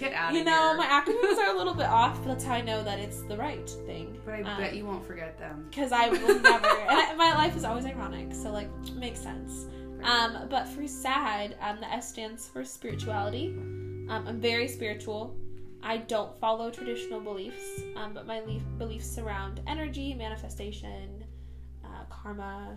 Get out of you know here. my acronyms are a little bit off but that's how i know that it's the right thing but I Um, bet you won't forget them. because I will never. and I, my life is always ironic, so like makes sense. Um, but for SAD, um, the S stands for spirituality. Um, I'm very spiritual. I don't follow traditional beliefs, um, but my leaf, beliefs surround energy, manifestation, uh, karma.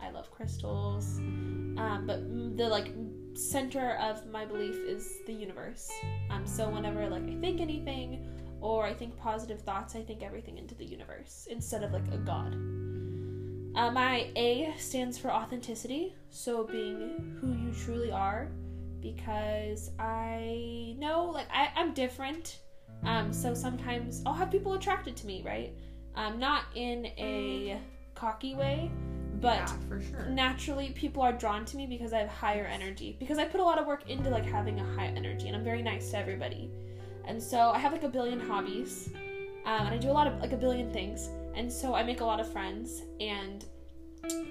I love crystals, um, but the like center of my belief is the universe. Um, so whenever like I think anything or I think positive thoughts, I think everything into the universe instead of like a god. Uh, my A stands for authenticity, so being who you truly are, because I know like I, I'm different. Um, so sometimes I'll have people attracted to me, right? Um, not in a cocky way, but yeah, sure. naturally people are drawn to me because I have higher energy. Because I put a lot of work into like having a high energy, and I'm very nice to everybody. And so I have like a billion hobbies, um, and I do a lot of like a billion things. And so I make a lot of friends. And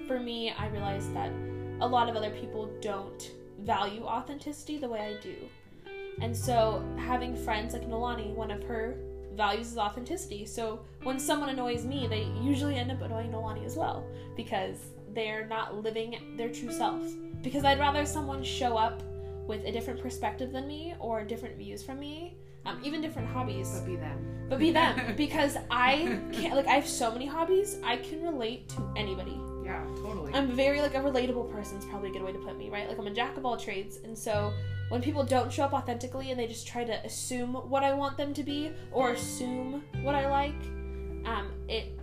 for me, I realized that a lot of other people don't value authenticity the way I do. And so having friends like Nolani, one of her values is authenticity. So when someone annoys me, they usually end up annoying Nolani as well because they're not living their true self. Because I'd rather someone show up with a different perspective than me or different views from me, um, even different hobbies, But be them. but be them. because I can't, like, I have so many hobbies, I can relate to anybody. Yeah, totally. I'm very like a relatable person is probably a good way to put me, right? Like I'm a jack of all trades, and so when people don't show up authentically and they just try to assume what I want them to be or assume what I like, um, it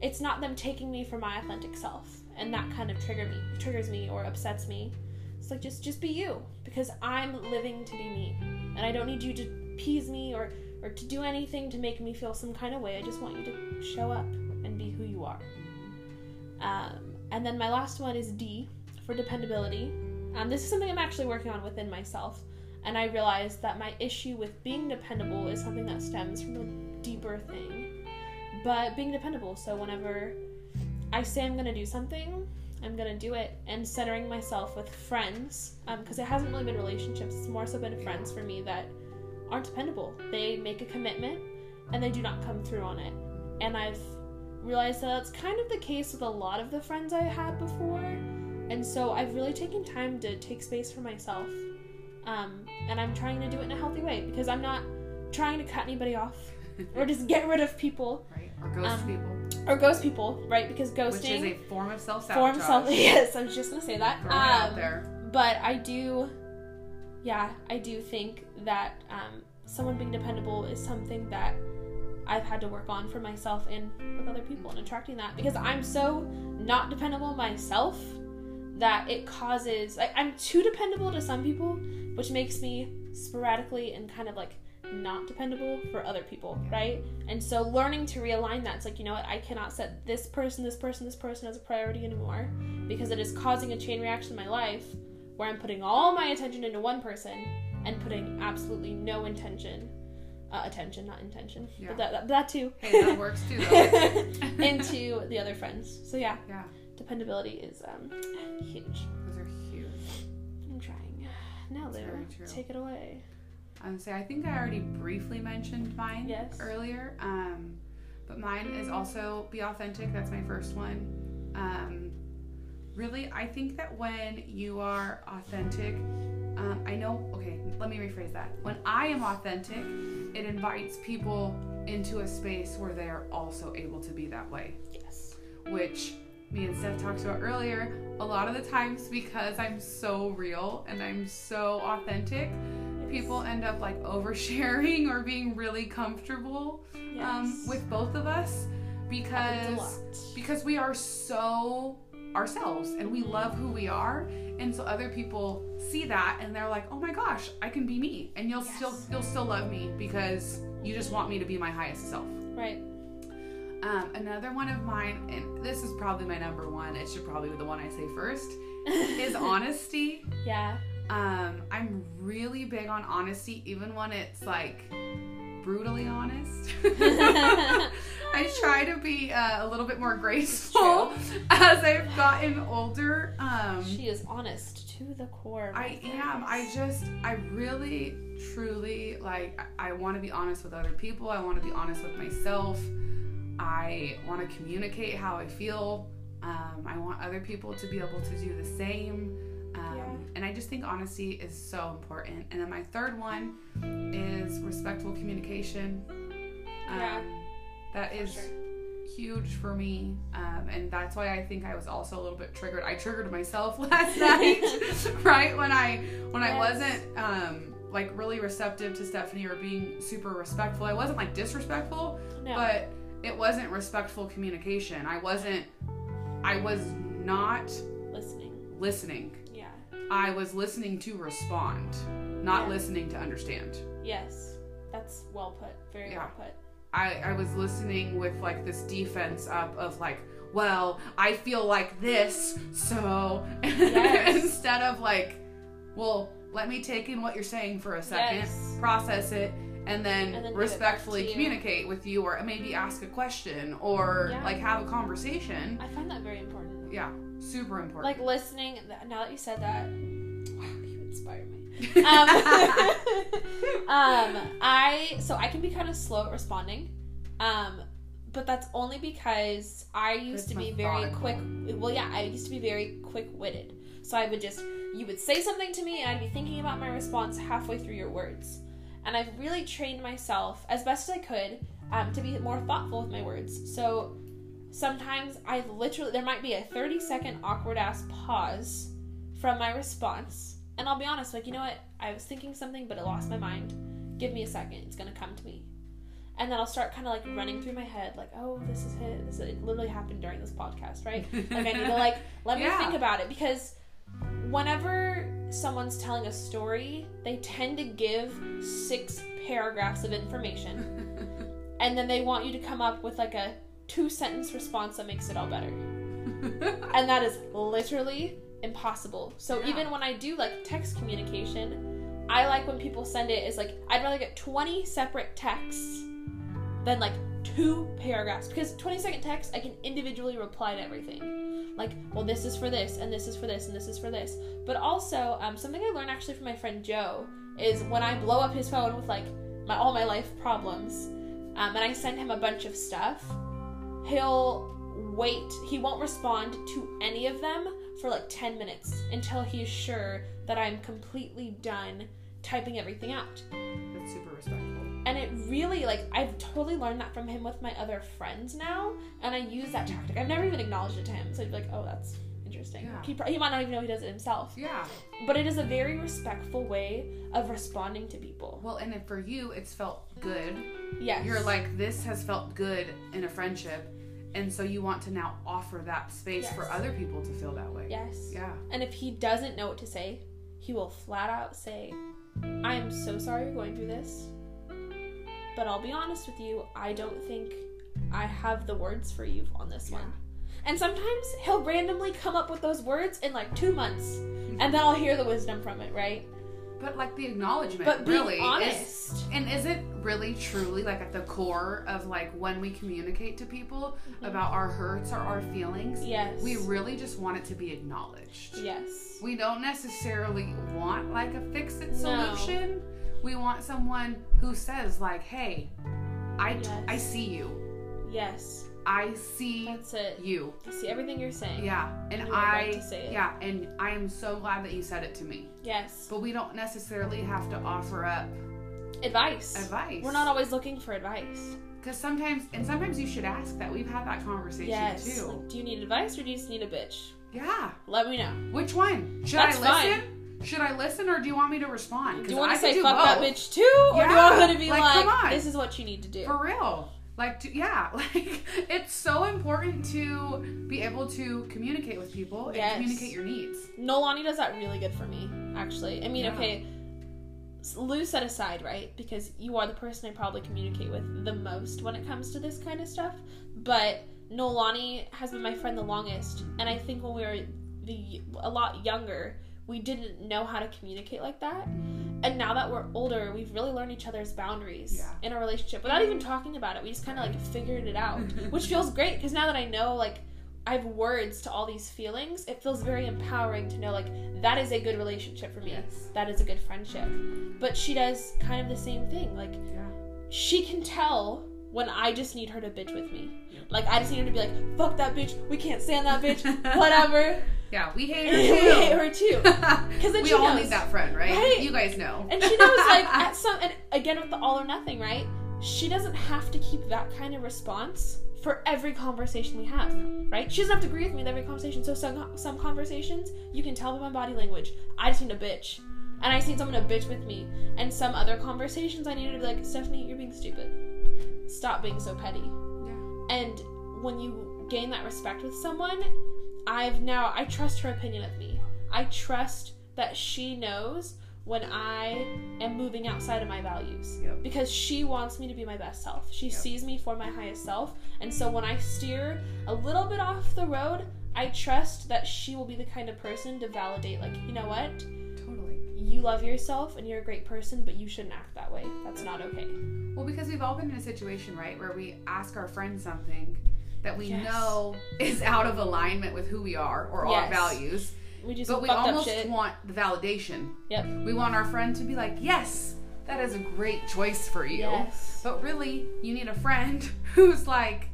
it's not them taking me for my authentic self, and that kind of trigger me triggers me or upsets me. It's like just just be you because I'm living to be me, and I don't need you to appease me or or to do anything to make me feel some kind of way. I just want you to show up and be who you are. Um, and then my last one is D for dependability. Um, this is something I'm actually working on within myself. And I realized that my issue with being dependable is something that stems from a deeper thing. But being dependable, so whenever I say I'm to do something, I'm to do it. And centering myself with friends, because it hasn't really been relationships, it's more so been friends for me that aren't dependable. They make a commitment and they do not come through on it. And I've realized that that's kind of the case with a lot of the friends I had before. And so I've really taken time to take space for myself. Um, and I'm trying to do it in a healthy way because I'm not trying to cut anybody off or just get rid of people right? Or ghost um, people. or ghost people, right? Because ghosting Which is a form of self sabotage. form self. Yes, I was just gonna say that. Throw it out Um, there. but I do, yeah, I do think that um, someone being dependable is something that I've had to work on for myself and with other people and attracting that because I'm so not dependable myself that it causes I'm too dependable to some people, which makes me sporadically and kind of like not dependable for other people, right? And so learning to realign that, it's like, you know what, I cannot set this person, this person, this person as a priority anymore because it is causing a chain reaction in my life where I'm putting all my attention into one person and putting absolutely no intention, uh, attention, not intention, Yeah. but that, that, that too, Hey, that works too, though. into the other friends. So yeah, yeah, dependability is um, huge. those are huge. I'm trying. Now, Lou, take it away. I would say I think I already briefly mentioned mine Yes. earlier. Um, but mine is also be authentic. That's my first one. Um, really, I think that when you are authentic, um, I know. Okay, let me rephrase that. When I am authentic, it invites people into a space where they are also able to be that way Yes. which me and Steph talked about earlier, a lot of the times because I'm so real and I'm so authentic, people end up like oversharing or being really comfortable um, with both of us because because we are so ourselves and we love who we are and so other people see that and they're like oh my gosh i can be me and you'll still you'll still love me because you just want me to be my highest self Right. um, another one of mine, and this is probably my number one. It should probably be the one I say first. Is honesty. yeah. Um, I'm really big on honesty, even when it's like brutally honest. I try to be uh, a little bit more graceful as I've gotten older. Um, She is honest to the core. I am. I just, I really, truly, like, I, I want to be honest with other people. I want to be honest with myself. I want to communicate how I feel. Um, I want other people to be able to do the same. Um, Yeah. And I just think honesty is so important. And then my third one is respectful communication. Um, Yeah. That For is sure. huge for me. Um, and that's why I think I was also a little bit triggered. I triggered myself last night, right? When I when I wasn't um, like really receptive to Stephanie or being super respectful. I wasn't like disrespectful, No. but it wasn't respectful communication. I wasn't I was not listening. listening. I was listening to respond, not Yeah. listening to understand. Yes. That's well put. Very Yeah. well put. I, I was listening with like this defense up of like, well, I feel like this, so Yes. instead of like, well, let me take in what you're saying for a second, Yes. process it, and then, And then give it back respectfully communicate with you, or maybe ask a question, or Yeah. like have a conversation. I find that very important. Yeah, super important. Like listening. Now that you said that, wow, you inspire me. Um, um, I so I can be kind of slow at responding, um, but that's only because I used It's to be very quick. Well, yeah, I used to be very quick witted. So I would just you would say something to me, and I'd be thinking about my response halfway through your words. And I've really trained myself as best as I could um, to be more thoughtful with my words. So sometimes I literally there might be a 30 second awkward ass pause from my response. And I'll be honest like you know what? I was thinking something but it lost my mind. Give me a second it's gonna come to me. And then I'll start kind of like running through my head like oh this is it this it. Literally happened during this podcast right? Like I need to like let me think about it. Because whenever someone's telling a story they tend to give six paragraphs of information. And then they want you to come up with like a two sentence response that makes it all better. And that is literally impossible. So Yeah. even when I do like text communication, I like when people send it as like I'd rather get 20 separate texts than like two paragraphs because 20 second text I can individually reply to everything. Like, well, this is for this, and this is for this, and this is for this. But also, um, something I learned actually from my friend Joe is when I blow up his phone with like my all my life problems, um, and I send him a bunch of stuff, he'll wait. He won't respond to any of them for like 10 minutes until he is sure that I'm completely done typing everything out. That's super respectful. And it really, like, I've totally learned that from him with my other friends now, and I use that tactic. I've never even acknowledged it to him, so I'd be like, oh, that's interesting. Yeah. He, pro- he might not even know he does it himself. Yeah. But it is a very respectful way of responding to people. Well, and if for you, it's felt good. Yeah. You're like, this has felt good in a friendship. And so you want to now offer that space for other people to feel that way. Yes. Yeah. And if he doesn't know what to say, he will flat out say, I am so sorry you're going through this. but I'll be honest with you, I don't think I have the words for you on this Yeah. one. And sometimes he'll randomly come up with those words in like two months, and then I'll hear the wisdom from it, right? But like the acknowledgement, But really, is, and is it really truly like at the core of like when we communicate to people about our hurts or our feelings? Mm-hmm. Yes. We really just want it to be acknowledged. Yes. We don't necessarily want like a fix it No. solution. We want someone who says like, "Hey, I Yes. I see you. Yes. I see That's it. you." I see everything you're saying. Yeah, and were I right to say it. yeah, and I am so glad that you said it to me. Yes. But we don't necessarily have to offer up Advice. advice. We're not always looking for advice. because sometimes and sometimes you should ask that. We've had that conversation Yes. too. Like, do you need advice or do you just need a bitch? Yeah. Let me know. Which one? Should That's I fine. listen? Should I listen or do you want me to respond? Do you want I to say fuck that bitch too, or do you want to be Like, like, this is what you need to do? For real. Like, to, yeah, like it's so important to be able to communicate with people and Yes. communicate your needs. Nolani does that really good for me, actually. I mean, Yeah. okay, Lou's set aside, right? Because you are the person I probably communicate with the most when it comes to this kind of stuff. But Nolani has been my friend the longest, and I think when we were the a lot younger, we didn't know how to communicate like that. And now that we're older, we've really learned each other's boundaries Yeah. in a relationship without even talking about it. We just kind of like figured it out, which feels great because now that I know like I have words to all these feelings, it feels very empowering to know like that is a good relationship for me. Yes. That is a good friendship. But she does kind of the same thing. Like Yeah. she can tell when I just need her to bitch with me. Like I just need her to be like, "Fuck that bitch. We can't stand that bitch. Whatever." Yeah, we hate her too. hate her too. then we all knows. need that friend, right? Right. You guys know. And she knows, like, at some, and again with the all or nothing, right? She doesn't have to keep that kind of response for every conversation we have, right? She doesn't have to agree with me with every conversation. So some some conversations, you can tell by my body language, I just need a bitch, and I just need someone to bitch with me. And some other conversations, I need to be like, Stephanie, you're being stupid. Stop being so petty. yeah. And when you gain that respect with someone, I've now I trust her opinion of me. I trust that she knows when I am moving outside of my values. Yep. Because she wants me to be my best self. She Yep. sees me for my highest self. And so when I steer a little bit off the road, I trust that she will be the kind of person to validate like, you know what? Totally. You love yourself and you're a great person, but you shouldn't act that way. That's not okay. Well, because we've all been in a situation, right, where we ask our friend something that we Yes. know is out of alignment with who we are or our values, We just but we almost want the validation. Yep. We want our friend to be like, yes, that is a great choice for you. Yes. But really, you need a friend who's like,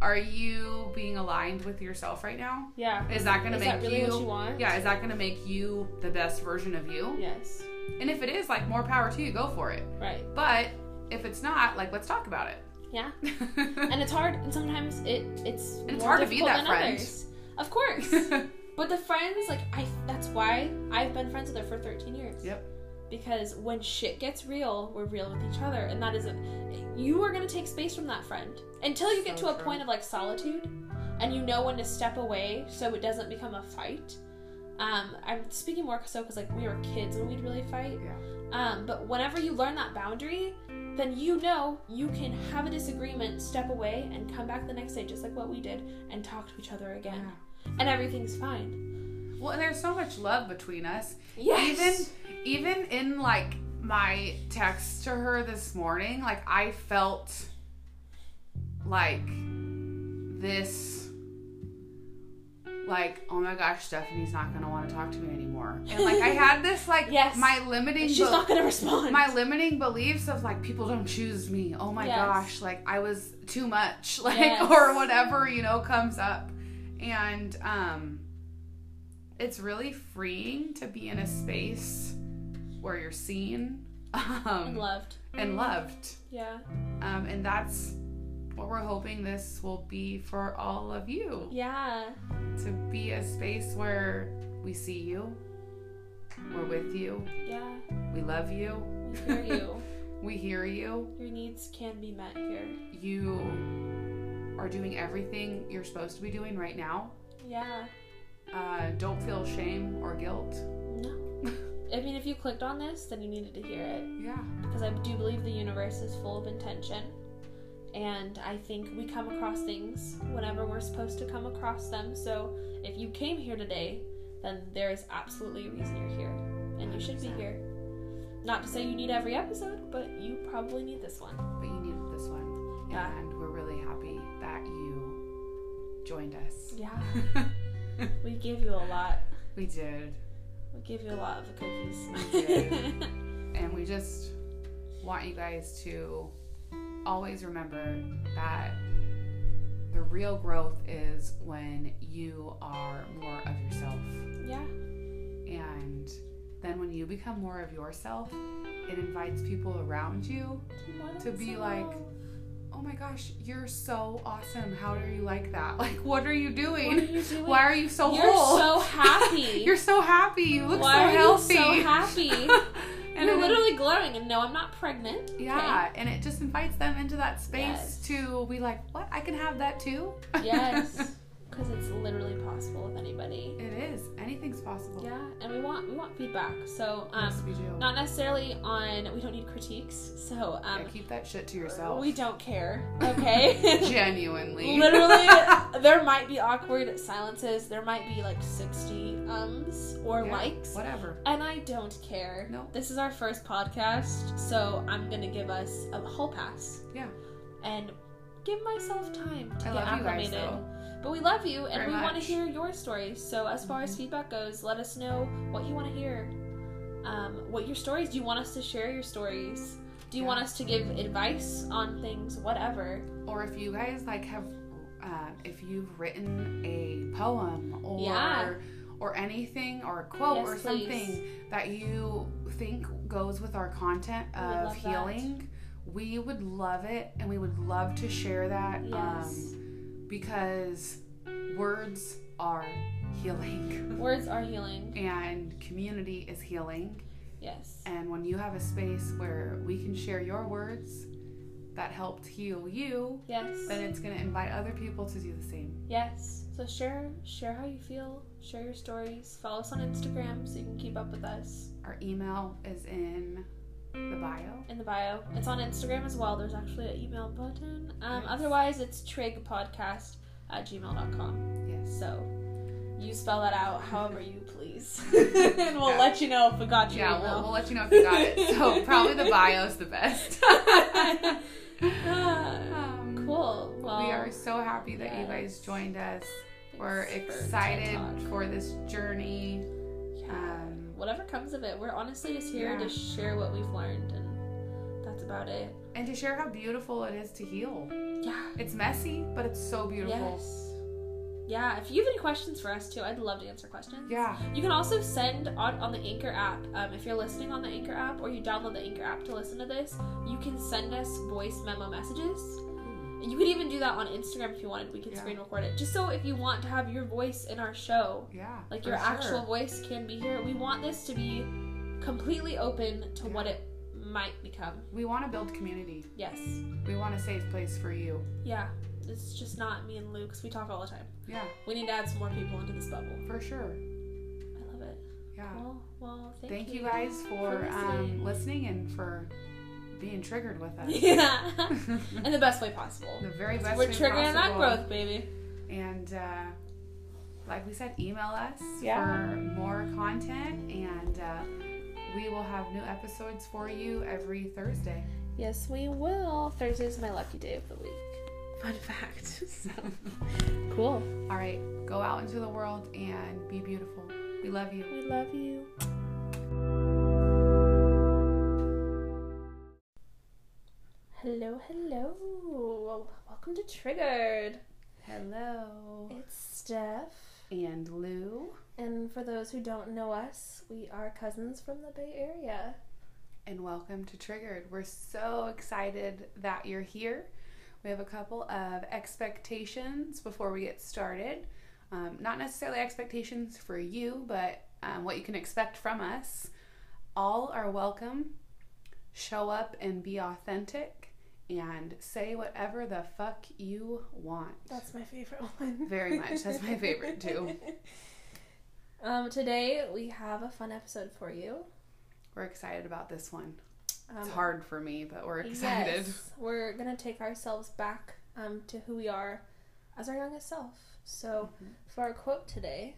are you being aligned with yourself right now? Yeah. Is that going to make really you? what you want? Yeah, is that going to make you the best version of you? Yes. And if it is, like, more power to you, go for it. Right. But if it's not, like, let's talk about it. Yeah. And it's hard, and sometimes it it's And it's more hard to be that than friend. others. Of course. but the friends, like I, that's why I've been friends with her for 13 years. Yep. Because when shit gets real, we're real with each other, and that isn't. You are gonna take space from that friend until you get So to a point of like solitude, and you know when to step away so it doesn't become a fight. Um, I'm speaking more so because like we were kids when we'd really fight. Yeah. Um, but whenever you learn that boundary, then you know you can have a disagreement, step away, and come back the next day, just like what we did, and talk to each other again. And everything's fine. Well, and there's so much love between us. Yes. Even even in like my text to her this morning, like I felt like this like, oh my gosh, Stephanie's not gonna want to talk to me anymore. And like I had this like Yes. my limiting She's bel- not gonna respond. my limiting beliefs of like people don't choose me. Oh my Yes. gosh, like I was too much, like Yes. or whatever you know comes up, and um, it's really freeing to be in a space where you're seen, um, and loved. and loved, Yeah. um, and that's what we're hoping this will be for all of you Yeah. to be a space where we see you, we're with you, Yeah. we love you, We hear you. we hear you. Your needs can be met here. you are doing everything you're supposed to be doing right now. Yeah. Uh, don't feel shame or guilt. No. I mean, if you clicked on this, then you needed to hear it Yeah. because I do believe the universe is full of intention. And I think we come across things whenever we're supposed to come across them. So if you came here today, then there is absolutely a reason you're here. And you should be here. Not to say you need every episode, but you probably need this one. But you needed this one. Yeah. And we're really happy that you joined us. Yeah. we give you a lot. we did. We give you a lot of the cookies. We did. And we just want you guys to always remember that the real growth is when you are more of yourself. yeah. And then when you become more of yourself, it invites people around you To be like, my gosh, you're so awesome. How are you like that? Like, what are you doing? Are you doing? Why are you so You're whole? so happy. you're so happy. You look Why so are healthy. you so happy? and You're it- literally glowing, and no, I'm not pregnant. okay? Yeah, and it just invites them into that space Yes. to be like, what? I can have that too? Yes, because it's literally possible with anybody. it is. Anything's possible. Yeah, and we want we want feedback. So um, yes, we do. not necessarily on. We don't need critiques. So um, yeah, keep that shit to yourself. we don't care. Okay. Genuinely. Literally, there might be awkward silences. There might be like 60 ums or Yeah, likes. Whatever. And I don't care. Nope. This is our first podcast, so I'm gonna give us a whole pass. Yeah. And give myself time to I get love you guys, acclimated. But we love you and Very we want to hear your stories. So as far as Mhm. feedback goes, let us know what you want to hear. Um, what your stories? Do you want us to share your stories? Do you want us to give advice on things? Whatever. or if you guys like have uh, if you've written a poem or Yeah. or anything or a quote Yes, or please. something that you think goes with our content We of that. healing we would love it and we would love to share that Yes. um, because words are healing Words are healing. and community is healing Yes. and when you have a space where we can share your words that helped heal you Yes. then it's going to invite other people to do the same. Yes. So share share how you feel. Share your stories. Follow us on Instagram so you can keep up with us Our email is in the bio. in the bio. It's on Instagram as well. There's actually an email button. Um, Yes. Otherwise, it's trigpodcast at gmail.com. Yes. So you spell that out however you please. and we'll Yeah. let you know if we got you. Yeah, we'll, we'll let you know if you got it. So probably the bio is the best. Um, cool. Well, we are so happy that you guys joined us. We're excited for this journey. Yeah. Um, Whatever comes of it, we're honestly just here Yeah. to share what we've learned, and that's about it. and to share how beautiful it is to heal. Yeah. It's messy, but it's so beautiful. Yes. Yeah, if you have any questions for us too, I'd love to answer questions. Yeah. You can also send on, on the Anchor app. Um, if you're listening on the Anchor app or you download the Anchor app to listen to this, you can send us voice memo messages. You could even do that on Instagram if you wanted. We could Yeah. screen record it. Just so if you want to have your voice in our show, Yeah. like your sure. actual voice can be here. We want this to be completely open to what it might become. We want to build community. Yes. We want a safe place for you. Yeah. It's just not me and Luke 'cause we talk all the time. Yeah, We need to add some more people into this bubble. for sure. I love it. Yeah. Well, well, thank, Thank you guys for, for um, listening and for being triggered with us. Yeah, in the best way possible. the very best We're way triggering that growth, baby. And uh, like we said, email us Yeah. for more content, and uh, we will have new episodes for you every Thursday. Yes, we will. Thursday is my lucky day of the week. Fun fact. So, cool. All right, go out into the world and be beautiful. We love you. We love you. Hello, hello. Welcome to Triggered. Hello. It's Steph. And Lou. And for those who don't know us, we are cousins from the Bay Area. and welcome to Triggered. We're so excited that you're here. We have a couple of expectations before we get started. Um, not necessarily expectations for you, but um, what you can expect from us. All are welcome. Show up and be authentic and say whatever the fuck you want. That's my favorite one. Very much. That's my favorite too. Um, today we have a fun episode for you. we're excited about this one. Um, It's hard for me, but we're excited. Yes, we're gonna take ourselves back um, to who we are as our youngest self. So, Mhm. for our quote today,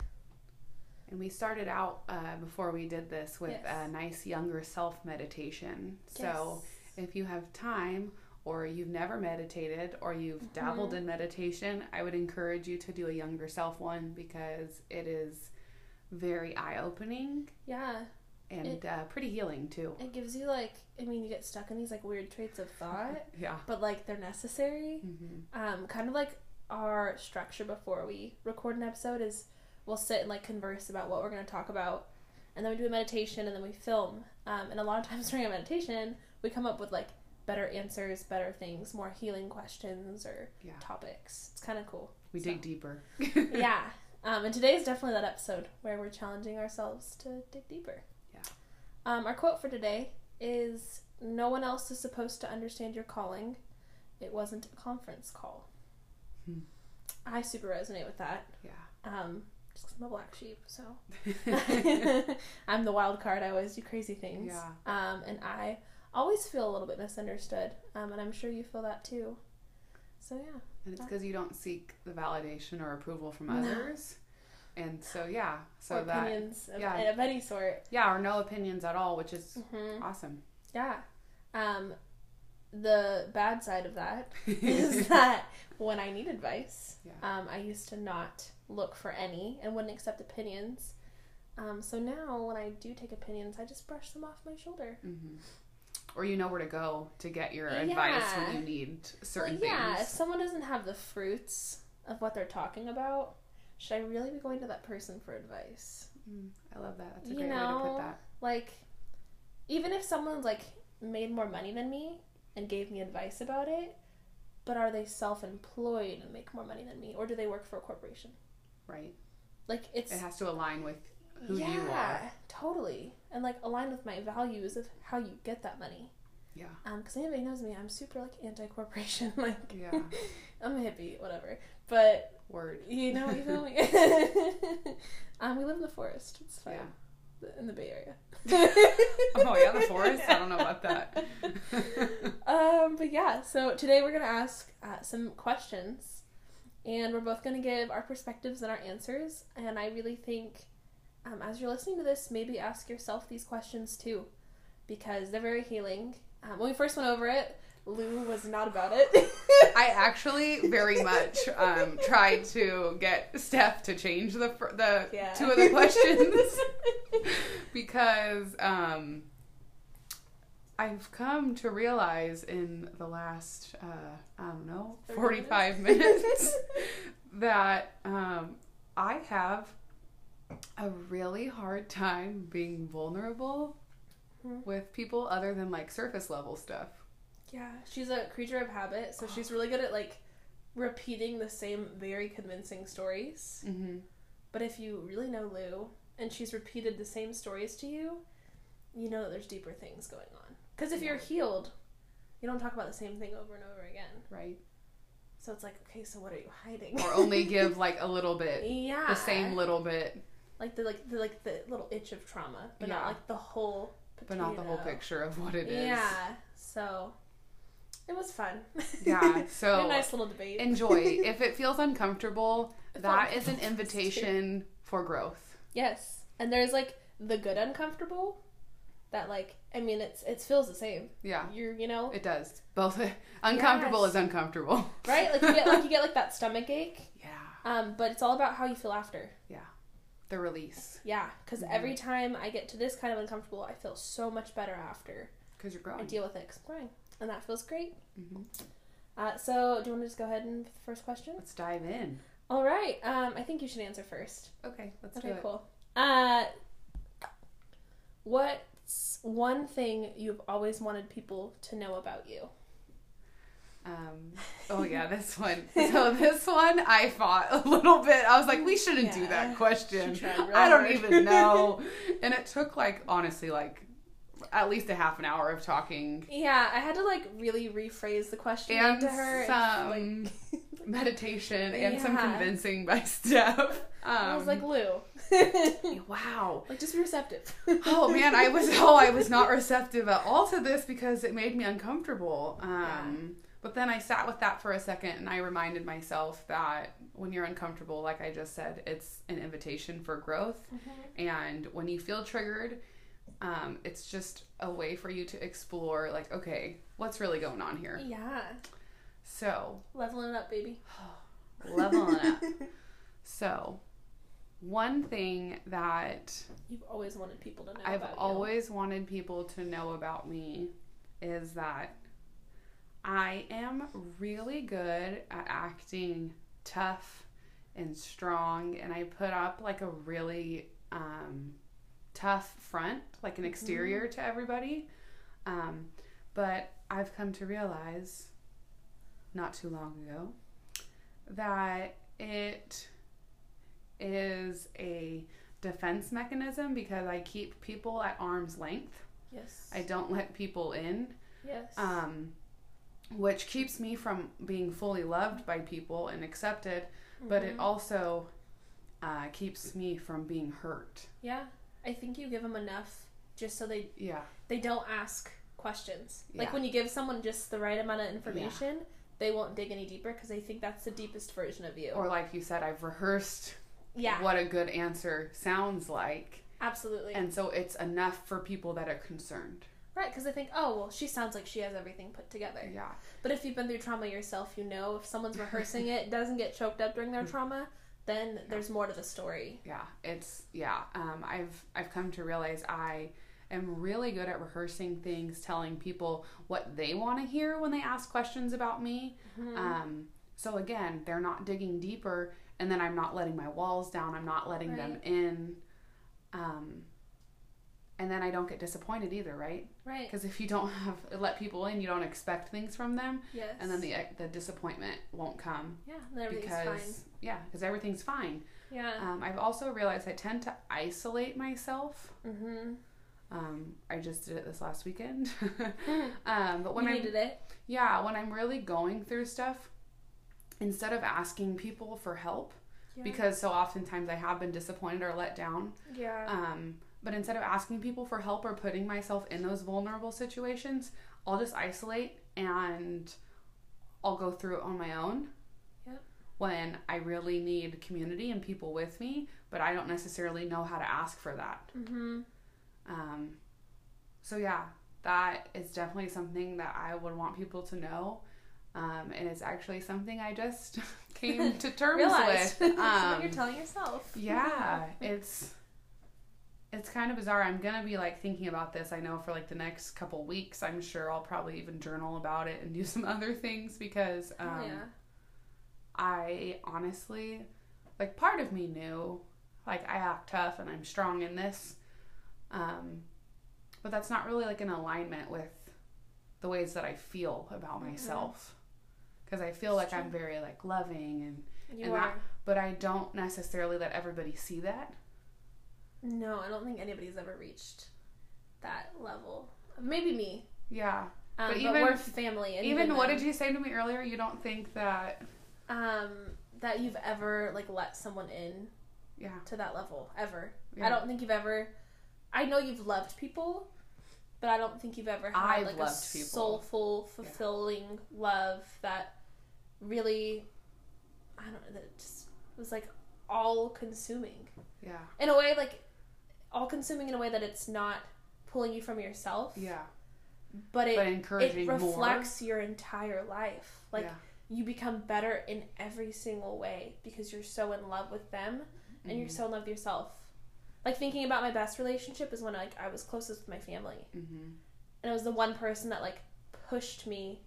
And we started out uh, before we did this with Yes. a nice younger self meditation. So if you have time or you've never meditated or you've dabbled Mm-hmm. in meditation, I would encourage you to do a younger self one because it is very eye opening yeah, and It- uh, pretty healing too. it gives you like, I mean, you get stuck in these like weird traits of thought, Yeah. but like they're necessary. hmm Um, kind of like our structure before we record an episode is we'll sit and like converse about what we're going to talk about and then we do a meditation and then we film um, and a lot of times during a meditation we come up with like better answers better things more healing questions or Yeah. topics it's kind of cool We So- dig deeper. yeah um, and today is definitely that episode where we're challenging ourselves to dig deeper Yeah. um, our quote for today is no one else is supposed to understand your calling it wasn't a conference call Hmm. i super resonate with that Yeah. um, just 'cause I'm a black sheep, so I'm the wild card. I always do crazy things. Yeah. Um, and I always feel a little bit misunderstood. Um, and I'm sure you feel that too. So yeah. And it's because you don't seek the validation or approval from No. others. And so, yeah. So or that, opinions of, yeah. of any sort. yeah, or no opinions at all, which is hmm awesome. Yeah. Um, the bad side of that is that when I need advice, Yeah. um, I used to not look for any and wouldn't accept opinions. Um, so now when I do take opinions, I just brush them off my shoulder. hmm Or you know where to go to get your advice when you need certain well, yeah, if someone doesn't have the fruits of what they're talking about, should I really be going to that person for advice? Mm, I love that. That's a You great way to know, put that. Like, even if someone's like made more money than me and gave me advice about it, but are they self-employed and make more money than me, or do they work for a corporation? Right. Like, it's It has to align with who yeah, you are. totally, and like align with my values of how you get that money. Yeah. Um, because anybody knows me, I'm super like anti-corporation. like, Yeah. I'm a hippie, whatever. But Word. You know, you feel me? um, we live in the forest. It's fine. In the Bay Area. Oh, yeah, the forest? I don't know about that. um, but yeah, so today we're going to ask uh, some questions. And we're both going to give our perspectives and our answers. And I really think, um, as you're listening to this, maybe ask yourself these questions too. Because they're very healing. Um, when we first went over it, Lou was not about it. I actually very much um, tried to get Steph to change the the Yeah. two of the questions because um, I've come to realize in the last uh, I don't know 30 forty five minutes that um, I have a really hard time being vulnerable Mhm. with people other than like surface level stuff. Yeah, she's a creature of habit, so she's really good at like repeating the same very convincing stories. Mm-hmm. But if you really know Lou and she's repeated the same stories to you, you know that there's deeper things going on. Because if you're healed, you don't talk about the same thing over and over again. Right. So it's like, okay, so what are you hiding? or only give like a little bit yeah, the same little bit like the like the like the little itch of trauma, but not like the whole. but not the whole picture of what it is Yeah, so it was fun. Yeah, had a so nice little debate. enjoy if it feels uncomfortable that is an invitation for growth Yes, and there's like the good uncomfortable, that like I mean it's it feels the same. yeah You're you know it does both uncomfortable Yes. is uncomfortable right like you get like you get like that stomach ache. yeah Um, but it's all about how you feel after. The release Yeah, because Mhm. every time I get to this kind of uncomfortable, I feel so much better after because you're growing. I deal with it. 'cause I'm growing, and that feels great. hmm Uh, so do you want to just go ahead and the first question? let's dive in All right. Um, I think you should answer first. okay let's Okay, do it cool. Uh, what's one thing you've always wanted people to know about you? Um oh yeah this one so this one i fought a little bit i was like we shouldn't do that question I don't hard. even know. and it took like honestly like at least a half an hour of talking Yeah, I had to like really rephrase the question and to her. some like, meditation and some convincing by Steph. I was like, Um, Lou. wow. like, just be receptive. oh man, I was oh I was not receptive at all to this because it made me uncomfortable. Um, But then I sat with that for a second and I reminded myself that when you're uncomfortable, like I just said, it's an invitation for growth. And when you feel triggered, um, it's just a way for you to explore, like, okay, what's really going on here? Yeah. So, Leveling it up, baby. leveling it up. So, one thing that You've always wanted people to know I've about you. always wanted people to know about me is that I am really good at acting tough and strong, and I put up like a really um, tough front, like an exterior to everybody. Um, but I've come to realize not too long ago that it is a defense mechanism because I keep people at arm's length. Yes. I don't let people in, yes. um, which keeps me from being fully loved by people and accepted, but it Mhm. also uh, keeps me from being hurt. Yeah. I think you give them enough just so they Yeah. they don't ask questions. Like when you give someone just the right amount of information, they won't dig any deeper because they think that's the deepest version of you. Or, like you said, I've rehearsed yeah. what a good answer sounds like. Absolutely. And so it's enough for people that are concerned. Right, because I think, oh, well, she sounds like she has everything put together. Yeah. But if you've been through trauma yourself, you know if someone's rehearsing it, doesn't get choked up during their trauma, then there's more to the story. Yeah, it's yeah. Um, I've I've come to realize I am really good at rehearsing things, telling people what they want to hear when they ask questions about me. Mm-hmm. Um, so again, they're not digging deeper, and then I'm not letting my walls down. I'm not letting them in. Um, and then I don't get disappointed either, right? Right. Because if you don't have let people in, you don't expect things from them, Yes. and then the the disappointment won't come yeah, because fine. yeah, because everything's fine. Yeah. Um, I've also realized I tend to isolate myself. mm-hmm. Um, I just did it this last weekend. um, but when you I'm needed it. yeah, when I'm really going through stuff, instead of asking people for help, Yeah. because so oftentimes I have been disappointed or let down. yeah. Um, but instead of asking people for help or putting myself in those vulnerable situations, I'll just isolate and I'll go through it on my own. Yep. When I really need community and people with me, but I don't necessarily know how to ask for that. mm-hmm. Um, so yeah, that is definitely something that I would want people to know. Um, and it's actually something I just came to terms with. what Um, you're telling yourself. yeah, it's it's kind of bizarre. I'm gonna be like thinking about this. I know for like the next couple weeks. I'm sure I'll probably even journal about it and do some other things because um, Oh, yeah. I honestly, like, part of me knew, like, I act tough and I'm strong in this, um, but that's not really like in alignment with the ways that I feel about Mhm. myself. Because I feel like It's I'm very like loving and You and are. that- but I don't necessarily let everybody see that. No, I don't think anybody's ever reached that level. Maybe me. Yeah. Um, But but, even- we're family. And even what then, did you say to me earlier? You don't think that Um, that you've ever like let someone in yeah. to that level ever. yeah. I don't think you've ever. I know you've loved people, but I don't think you've ever had I've like a people. soulful, fulfilling love that really. I don't know. That just was like all consuming Yeah. in a way, like all consuming in a way that it's not pulling you from yourself, Yeah. but it But encouraging it reflects your entire life. more. Like you become better in every single way because you're so in love with them yeah. and you're so in love with yourself. Like thinking about my best relationship is when like I was closest with my family, hmm and it was the one person that like pushed me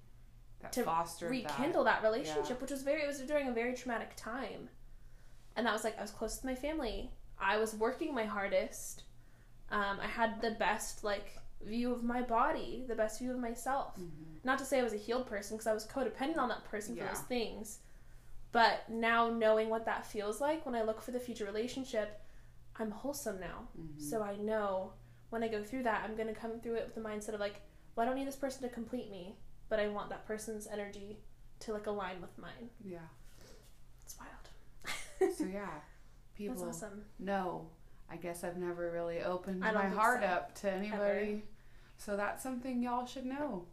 that to fostered rekindle that, relationship, Yeah. which was very it was during a very traumatic time, and that was like I was close to my family. I was working my hardest. Um, I had the best like view of my body, the best view of myself. That. hmm Not to say I was a healed person because I was codependent on that person for those things. But now knowing what that feels like when I look for the future relationship, I'm wholesome now. hmm So I know when I go through that, I'm going to come through it with the mindset of like, well, I don't need this person to complete me, but I want that person's energy to like align with mine. Yeah. It's wild. So yeah, people That's awesome. know. I guess I've never really opened my heart so. up to anybody. So that's something y'all should know.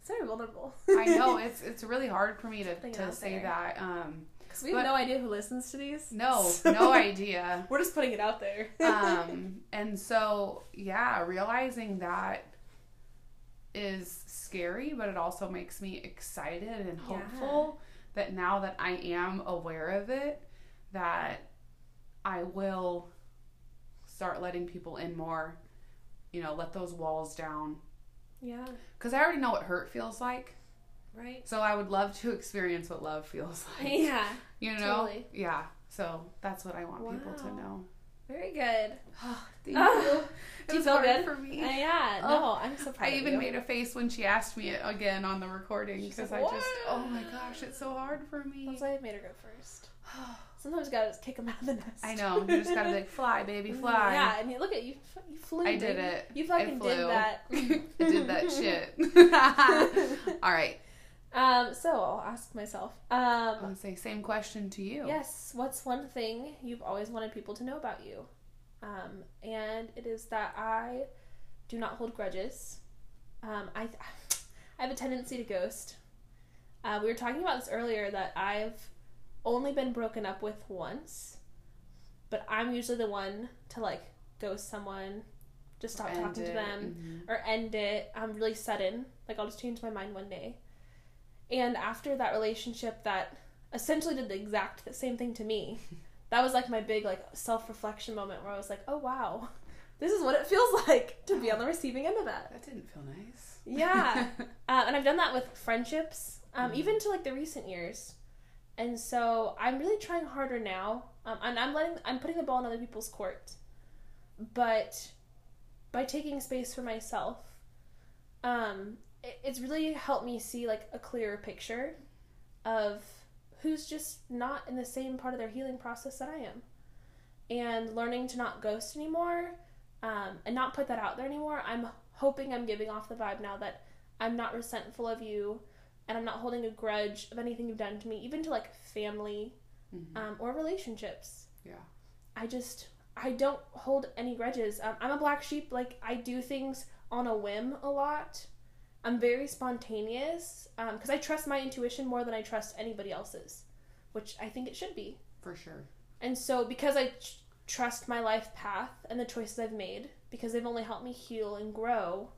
It's very vulnerable. I know it's it's really hard for me to, to say there. that. Um, Because we have But- no idea who listens to these. no, So- no idea. We're just putting it out there. um, and so yeah, realizing that is scary, but it also makes me excited and Yeah. hopeful that now that I am aware of it, that I will start letting people in more. You know, let those walls down yeah. because I already know what hurt feels like. Right. So I would love to experience what love feels like. Yeah. You know? Totally. Yeah. So that's what I want people to know. Very good. Oh, Thank Ah, you. you It's feel hard good? for me. Uh, yeah. Oh, No, I'm so proud I even you. made a face when she asked me it again on the recording because like, I just, oh my gosh, it's so hard for me. That's why I made her go first. Sometimes you gotta just kick them out of the nest. I know. You just gotta be like, fly, baby, fly. Yeah, I mean, look at you. You flew. I did baby. it. You fucking did that. I did that shit. All right. Um, so I'll ask myself. I'm Um, gonna say same question to you. yes. What's one thing you've always wanted people to know about you? Um, and it is that I do not hold grudges. Um, I I have a tendency to ghost. Uh, we were talking about this earlier that I've only been broken up with once, but I'm usually the one to like ghost someone, just stop End talking to it. them, Mhm. or end it. I'm really sudden. Like I'll just change my mind one day. And after that relationship that essentially did the exact same thing to me, that was like my big like self reflection moment where I was like, oh wow, this is what it feels like to be on the receiving end of that. That didn't feel nice. Yeah. Uh, and I've done that with friendships, um, Mhm. even to like the recent years. And so I'm really trying harder now, um, and I'm letting I'm putting the ball in other people's court, but by taking space for myself, um, it, it's really helped me see like a clearer picture of who's just not in the same part of their healing process that I am, and learning to not ghost anymore, um, and not put that out there anymore. I'm hoping I'm giving off the vibe now that I'm not resentful of you and I'm not holding a grudge of anything you've done to me, even to like family Mhm. um, or relationships. Yeah. I just, I don't hold any grudges. Um, I'm a black sheep. Like, I do things on a whim a lot. I'm very spontaneous because I trust my intuition more than I trust anybody else's, which I think it should be. For sure. And so, because I tr- trust my life path and the choices I've made, because they've only helped me heal and grow,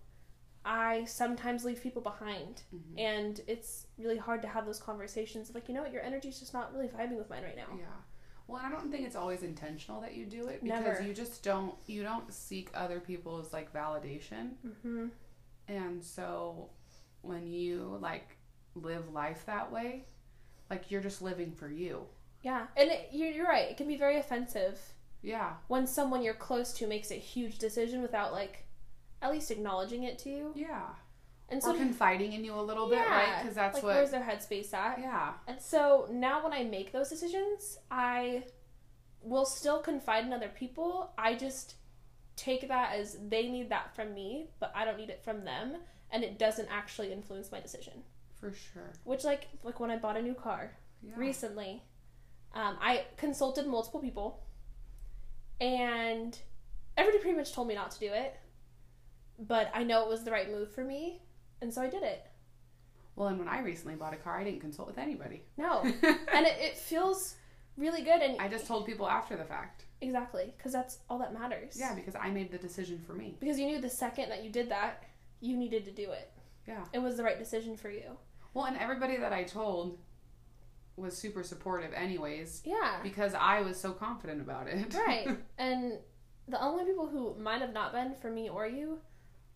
I sometimes leave people behind. Mhm. And it's really hard to have those conversations like, you know what, your energy's just not really vibing with mine right now. Yeah. Well, I don't think it's always intentional that you do it because Never. you just don't you don't seek other people's like validation. Mm-hmm. And so when you like live life that way, like you're just living for you. Yeah. And it, you're, you're right. It can be very offensive Yeah. when someone you're close to makes a huge decision without like at least acknowledging it to you. Yeah. And or so, confiding in you a little bit, right? Because that's like, what. where's their headspace at? Yeah. And so now when I make those decisions, I will still confide in other people. I just take that as they need that from me, but I don't need it from them, and it doesn't actually influence my decision. For sure. Which like like when I bought a new car Yeah. recently, um, I consulted multiple people, and everybody pretty much told me not to do it, but I know it was the right move for me, and so I did it. Well, and when I recently bought a car, I didn't consult with anybody. No, and it, it feels really good, and I just told people after the fact. Exactly, because that's all that matters. Yeah, because I made the decision for me. Because you knew the second that you did that, you needed to do it. Yeah. It was the right decision for you. Well, and everybody that I told was super supportive, anyways, Yeah. because I was so confident about it. Right. and the only people who might have not been for me or you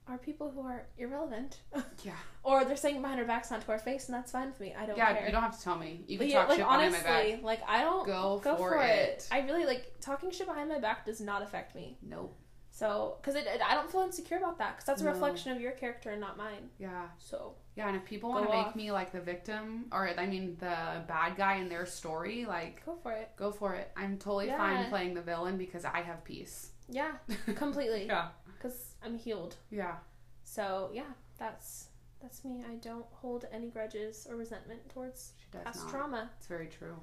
are people who are irrelevant. yeah. or they're saying behind our backs, not to our face, and that's fine with me. I don't Yeah, care. you don't have to tell me. You can yeah, talk like shit behind honestly, my back. like I don't Go, go for, for it. it. I really like talking shit behind my back does not affect me. Nope. So, because it, it, I don't feel insecure about that, because that's a No. reflection of your character and not mine. Yeah. So, Yeah, and if people want to make off. me like the victim, or I mean the bad guy in their story, like go for it. go for it. I'm totally Yeah. fine playing the villain because I have peace. Yeah, completely. yeah. Because I'm healed. Yeah. So yeah, that's that's me. I don't hold any grudges or resentment towards past not. trauma. It's very true.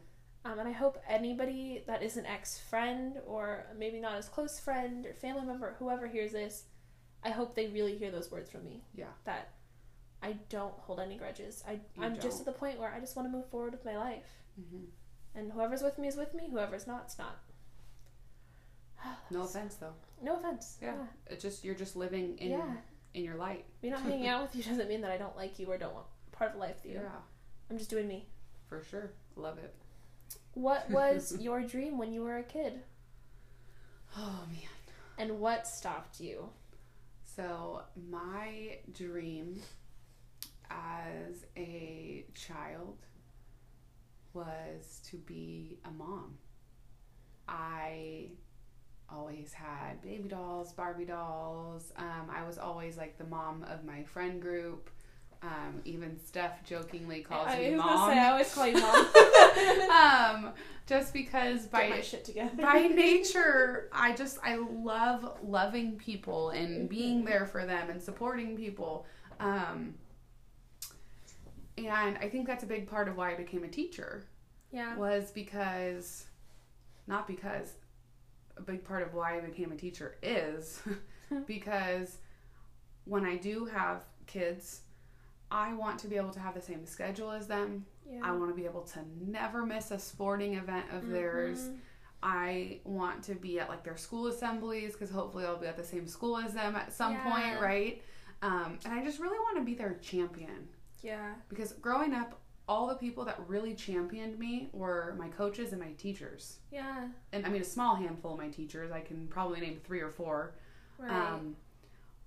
Um, and I hope anybody that is an ex friend or maybe not as close friend or family member, whoever hears this, I hope they really hear those words from me. Yeah. That I don't hold any grudges. I, You I'm just don't. at the point where I just want to move forward with my life. hmm And whoever's with me is with me, whoever's not, it's not. No offense though. No offense. Yeah. It's just you're just living in yeah. in your light. Me not hanging out with you doesn't mean that I don't like you or don't want part of life with you. Yeah, I'm just doing me. for sure. Love it. What was your dream when you were a kid? Oh man. And what stopped you? So my dream as a child was to be a mom. I always had baby dolls, Barbie dolls. Um, I was always like the mom of my friend group. Um, even Steph jokingly calls I me was mom. say I always call you mom. um, just because by by nature, I just I love loving people and being there for them and supporting people. Um, and I think that's a big part of why I became a teacher Yeah. was because, not because, a big part of why I became a teacher is because when I do have kids, I want to be able to have the same schedule as them. Yeah. I want to be able to never miss a sporting event of theirs. Mhm. I want to be at like their school assemblies because hopefully I'll be at the same school as them at some Yeah. point, right? Um, and I just really want to be their champion Yeah. because growing up, all the people that really championed me were my coaches and my teachers. Yeah. And I mean, a small handful of my teachers. I can probably name three or four. Right. Um,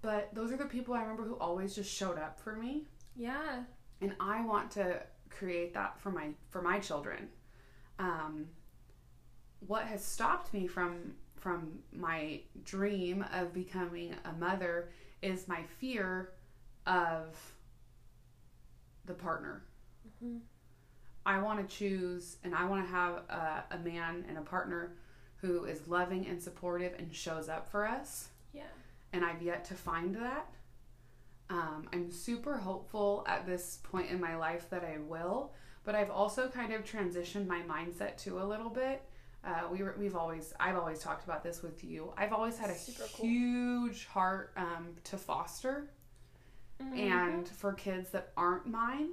but those are the people I remember who always just showed up for me yeah. and I want to create that for my for my children. Um, what has stopped me from from my dream of becoming a mother is my fear of the partner. Mhm. I want to choose and I want to have a, a man and a partner who is loving and supportive and shows up for us Yeah. and I've yet to find that. Um, I'm super hopeful at this point in my life that I will, but I've also kind of transitioned my mindset to a little bit. Uh, we were, we've always, I've always talked about this with you. I've always had a Super cool. huge heart um, to foster Mhm. and for kids that aren't mine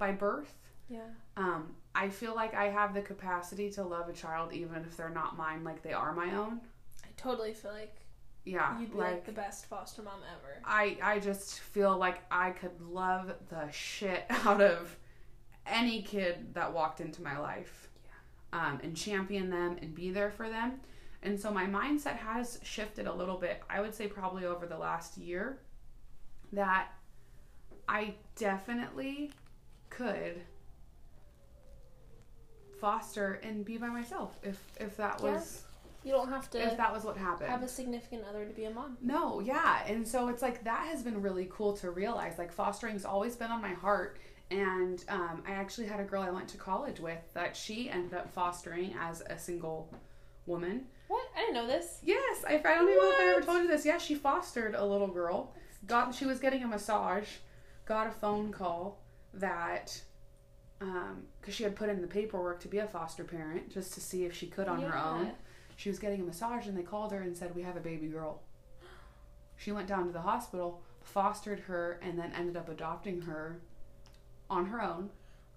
by birth. yeah. Um, I feel like I have the capacity to love a child even if they're not mine, like they are my own. I totally feel like Yeah, you'd be like, the best foster mom ever. I I just feel like I could love the shit out of any kid that walked into my life. Um, and champion them and be there for them. And so my mindset has shifted a little bit. I would say probably over the last year that I definitely could foster and be by myself if if that Yeah. was You don't have to if that was what happened. have a significant other to be a mom. No, yeah. And so it's like that has been really cool to realize. Like fostering's always been on my heart. And um, I actually had a girl I went to college with that she ended up fostering as a single woman. What? I didn't know this. Yes, I, I don't even know if I ever told you this. Yeah, she fostered a little girl. Got she was getting a massage. Got a phone call that um because she had put in the paperwork to be a foster parent just to see if she could on her own. She was getting a massage and they called her and said, We have a baby girl. She went down to the hospital, fostered her, and then ended up adopting her on her own.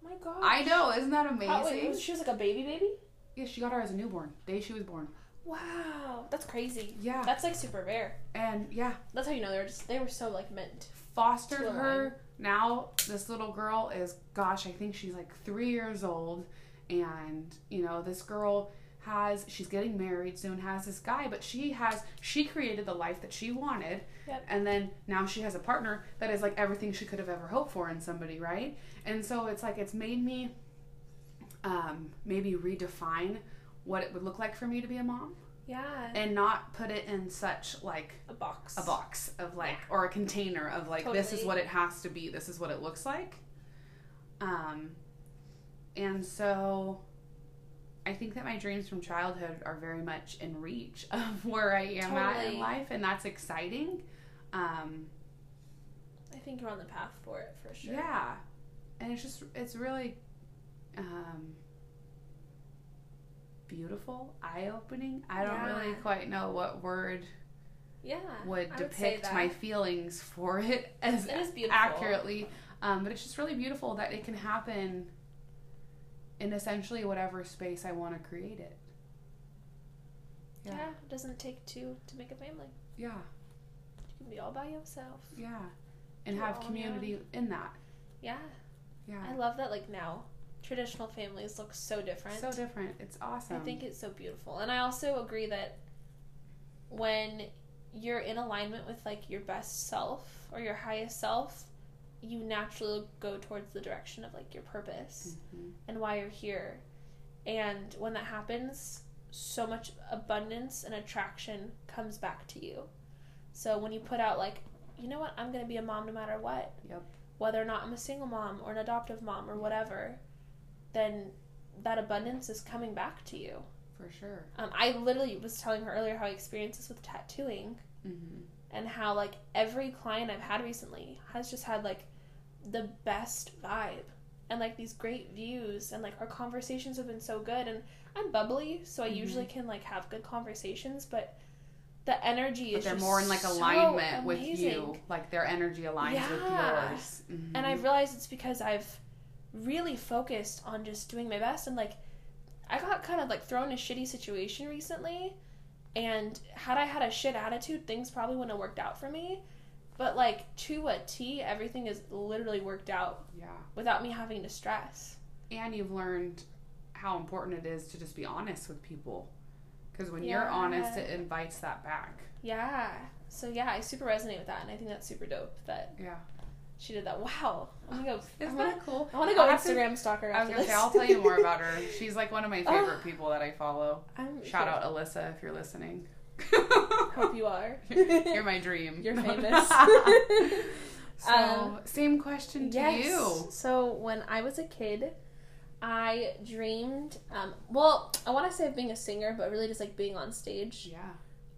Oh my god. I know, isn't that amazing? How, wait, was- she was like a baby baby? yeah, she got her as a newborn, day she was born. Wow. That's crazy. Yeah. That's like super rare. And yeah, That's how you know they're just they were so like meant. fostered her. Now this little girl is, gosh, I think she's like three years old, and you know this girl has she's getting married soon has this guy but she has she created the life that she wanted. Yep. and then now she has a partner that is like everything she could have ever hoped for in somebody right? And so it's like it's made me um, maybe redefine what it would look like for me to be a mom Yeah. and not put it in such like A box. a box of like or a container of like this is what it has to be this is what it looks like um and so i think that my dreams from childhood are very much in reach of where i am at in life and that's exciting um I think you're on the path for it for sure. yeah and it's just it's really um beautiful, eye opening. I don't Yeah. really quite know what word Yeah. would would depict my feelings for it as It is beautiful. accurately. Um, but it's just really beautiful that it can happen in essentially whatever space I want to create it. Yeah. It doesn't take two to make a family. Yeah. You can be all by yourself. Yeah. And You're have community in that. Yeah. Yeah. I love that like now traditional families look so different. So different. It's awesome. I think it's so beautiful. And I also agree that when you're in alignment with like your best self or your highest self, you naturally go towards the direction of like your purpose Mhm. and why you're here. And when that happens, so much abundance and attraction comes back to you. So when you put out like, you know what, I'm going to be a mom no matter what. Yep. Whether or not I'm a single mom or an adoptive mom or whatever, then that abundance is coming back to you. For sure. Um, I literally was telling her earlier how I experienced this with tattooing Mm-hmm. and how like every client I've had recently has just had like the best vibe and like these great views and like our conversations have been so good and I'm bubbly so I Mhm. usually can like have good conversations but the energy But is they're just more in like so alignment with amazing. you. Like their energy aligns with Yeah. yours. Mhm. and I've realized it's because I've really focused on just doing my best and like I got kind of like thrown in a shitty situation recently and had I had a shit attitude things probably wouldn't have worked out for me but like to a T everything is literally worked out yeah. without me having to stress And you've learned how important it is to just be honest with people. Because when you're honest, it invites that back. yeah so yeah I super resonate with that and I think that's super dope that Yeah. She did that wow I'm gonna go Isn't that cool? I want to go to- Instagram stalker I was gonna this. say I'll tell you more about her. She's like one of my favorite Oh. people that I follow. I'm Shout out Alyssa if you're listening. hope you are You're my dream. You're famous. so Um, same question to yes. you. So when I was a kid, I dreamed. Um, well, I want to say of being a singer, but really just like being on stage. Yeah.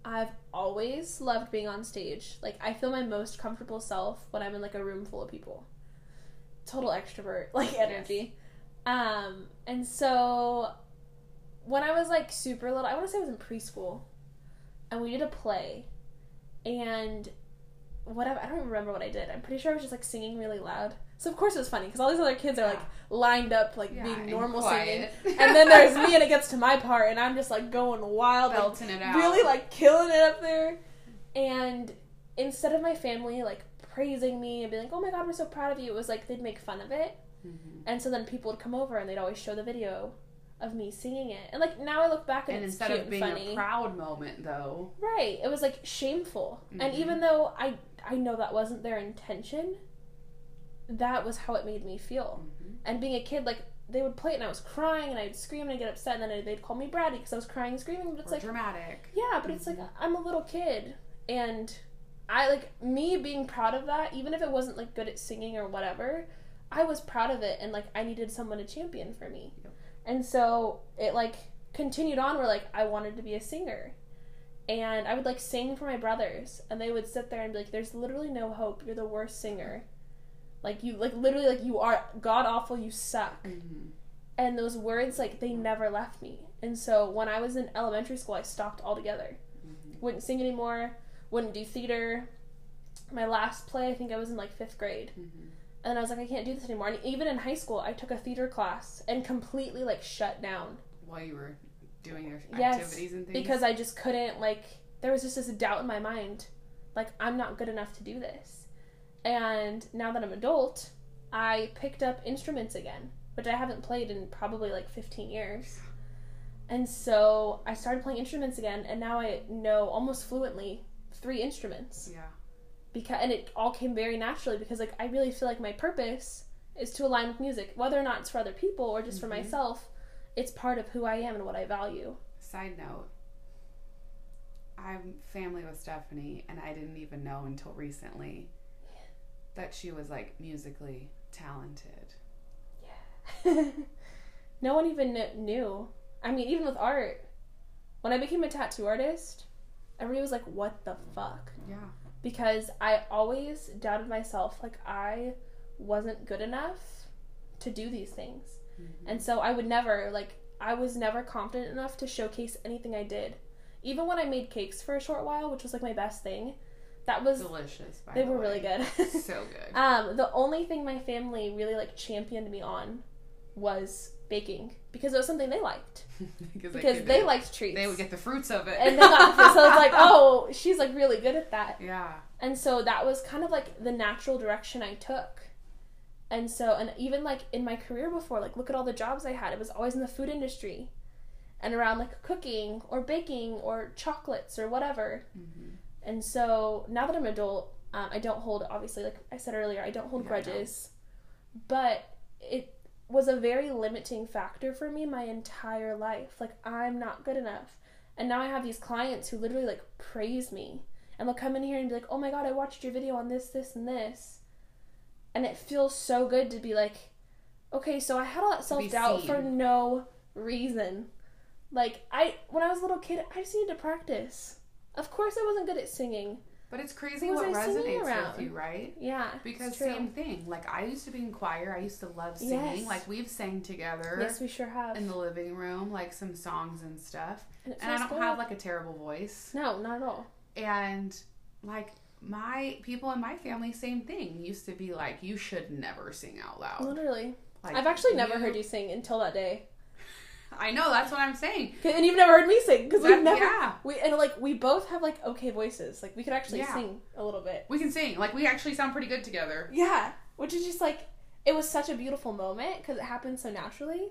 I've always loved being on stage. Like I feel my most comfortable self when I'm in like a room full of people. Total extrovert like energy. Um, and so when I was like super little, I want to say I was in preschool, and we did a play, and whatever I don't remember what I did. I'm pretty sure I was just like singing really loud. So of course it was funny because all these other kids are like lined up like Yeah, being and normal singing, and then there's me and it gets to my part and I'm just like going wild, like it out. really like killing it up there. And instead of my family like praising me and being like, "Oh my god, we're so proud of you," it was like they'd make fun of it. Mhm. And so then people would come over and they'd always show the video of me singing it. And like now I look back and, And it's instead cute of being funny. a proud moment, though, right. It was like shameful. And Mhm. even though I I know that wasn't their intention, that was how it made me feel. Mhm. And being a kid, like they would play it and I was crying and I'd scream and I'd get upset and then they'd call me bratty because I was crying and screaming. But it's or like dramatic. Yeah, but it's like Mhm. I'm a little kid and I like me being proud of that, even if it wasn't like good at singing or whatever, I was proud of it and like I needed someone to champion for me. Yep. And so it like continued on where like I wanted to be a singer. And I would like sing for my brothers and they would sit there and be like, There's literally no hope, you're the worst singer. Like you like literally like you are god awful, you suck. Mhm. and those words like they never left me. And so when i was in elementary school i stopped altogether. Mhm. wouldn't sing anymore wouldn't do theater. My last play i think i was in like fifth grade. Mhm. and i was like i can't do this anymore. And even in high school i took a theater class and completely like shut down. While you were doing your Yes, activities and things. because i just couldn't like there was just this doubt in my mind. Like i'm not good enough to do this and now that i'm adult i picked up instruments again which i haven't played in probably like 15 years and so i started playing instruments again and now i know almost fluently three instruments yeah. because and it all came very naturally because like i really feel like my purpose is to align with music whether or not it's for other people or just for Mhm. myself it's part of who i am and what i value Side note. I'm family with Stephanie, and I didn't even know until recently that she was like musically talented. Yeah. no one even kn- knew. I mean, even with art, when I became a tattoo artist, everybody was like, "What the fuck?" Yeah. Because I always doubted myself, like I wasn't good enough to do these things, Mhm. and so I would never like I was never confident enough to showcase anything I did. Even when I made cakes for a short while, which was like my best thing, that was Delicious. By they the were way. really good. so good. um, the only thing my family really like championed me on was baking because it was something they liked because because could they liked treats. they would get the fruits of it. and they got so I was like, oh, she's like really good at that. yeah. And so that was kind of like the natural direction I took. And so, and even like in my career before, like look at all the jobs I had. It was always in the food industry and around like cooking or baking or chocolates or whatever. Mhm. And so now that I'm an adult, um, I don't hold, obviously, like I said earlier, I don't hold Yeah, grudges. But it was a very limiting factor for me my entire life. Like, I'm not good enough. And now I have these clients who literally like praise me. And they'll come in here and be like, oh my god, I watched your video on this, this, and this. And it feels so good to be like, okay, so I had all that self doubt for no reason. Like, I, when I was a little kid, I just needed to practice. Of course, I wasn't good at singing. But it's crazy what resonates with you, right? Yeah. Because same thing. Like I used to be in choir. I used to love singing. Yes. Like we've sang together Yes, we sure have. in the living room, like some songs and stuff. And, And I don't have like a terrible voice. No, not at all. And like my people in my family, same thing. Used to be like, you should never sing out loud. Literally. Like, I've actually never heard you sing until that day. I know that's what I'm saying. And you've never heard me sing because we've never. yeah. We and like we both have like okay voices. Like we could actually Yeah. sing a little bit. We can sing. Like we actually sound pretty good together. Yeah, which is just like it was such a beautiful moment because it happened so naturally.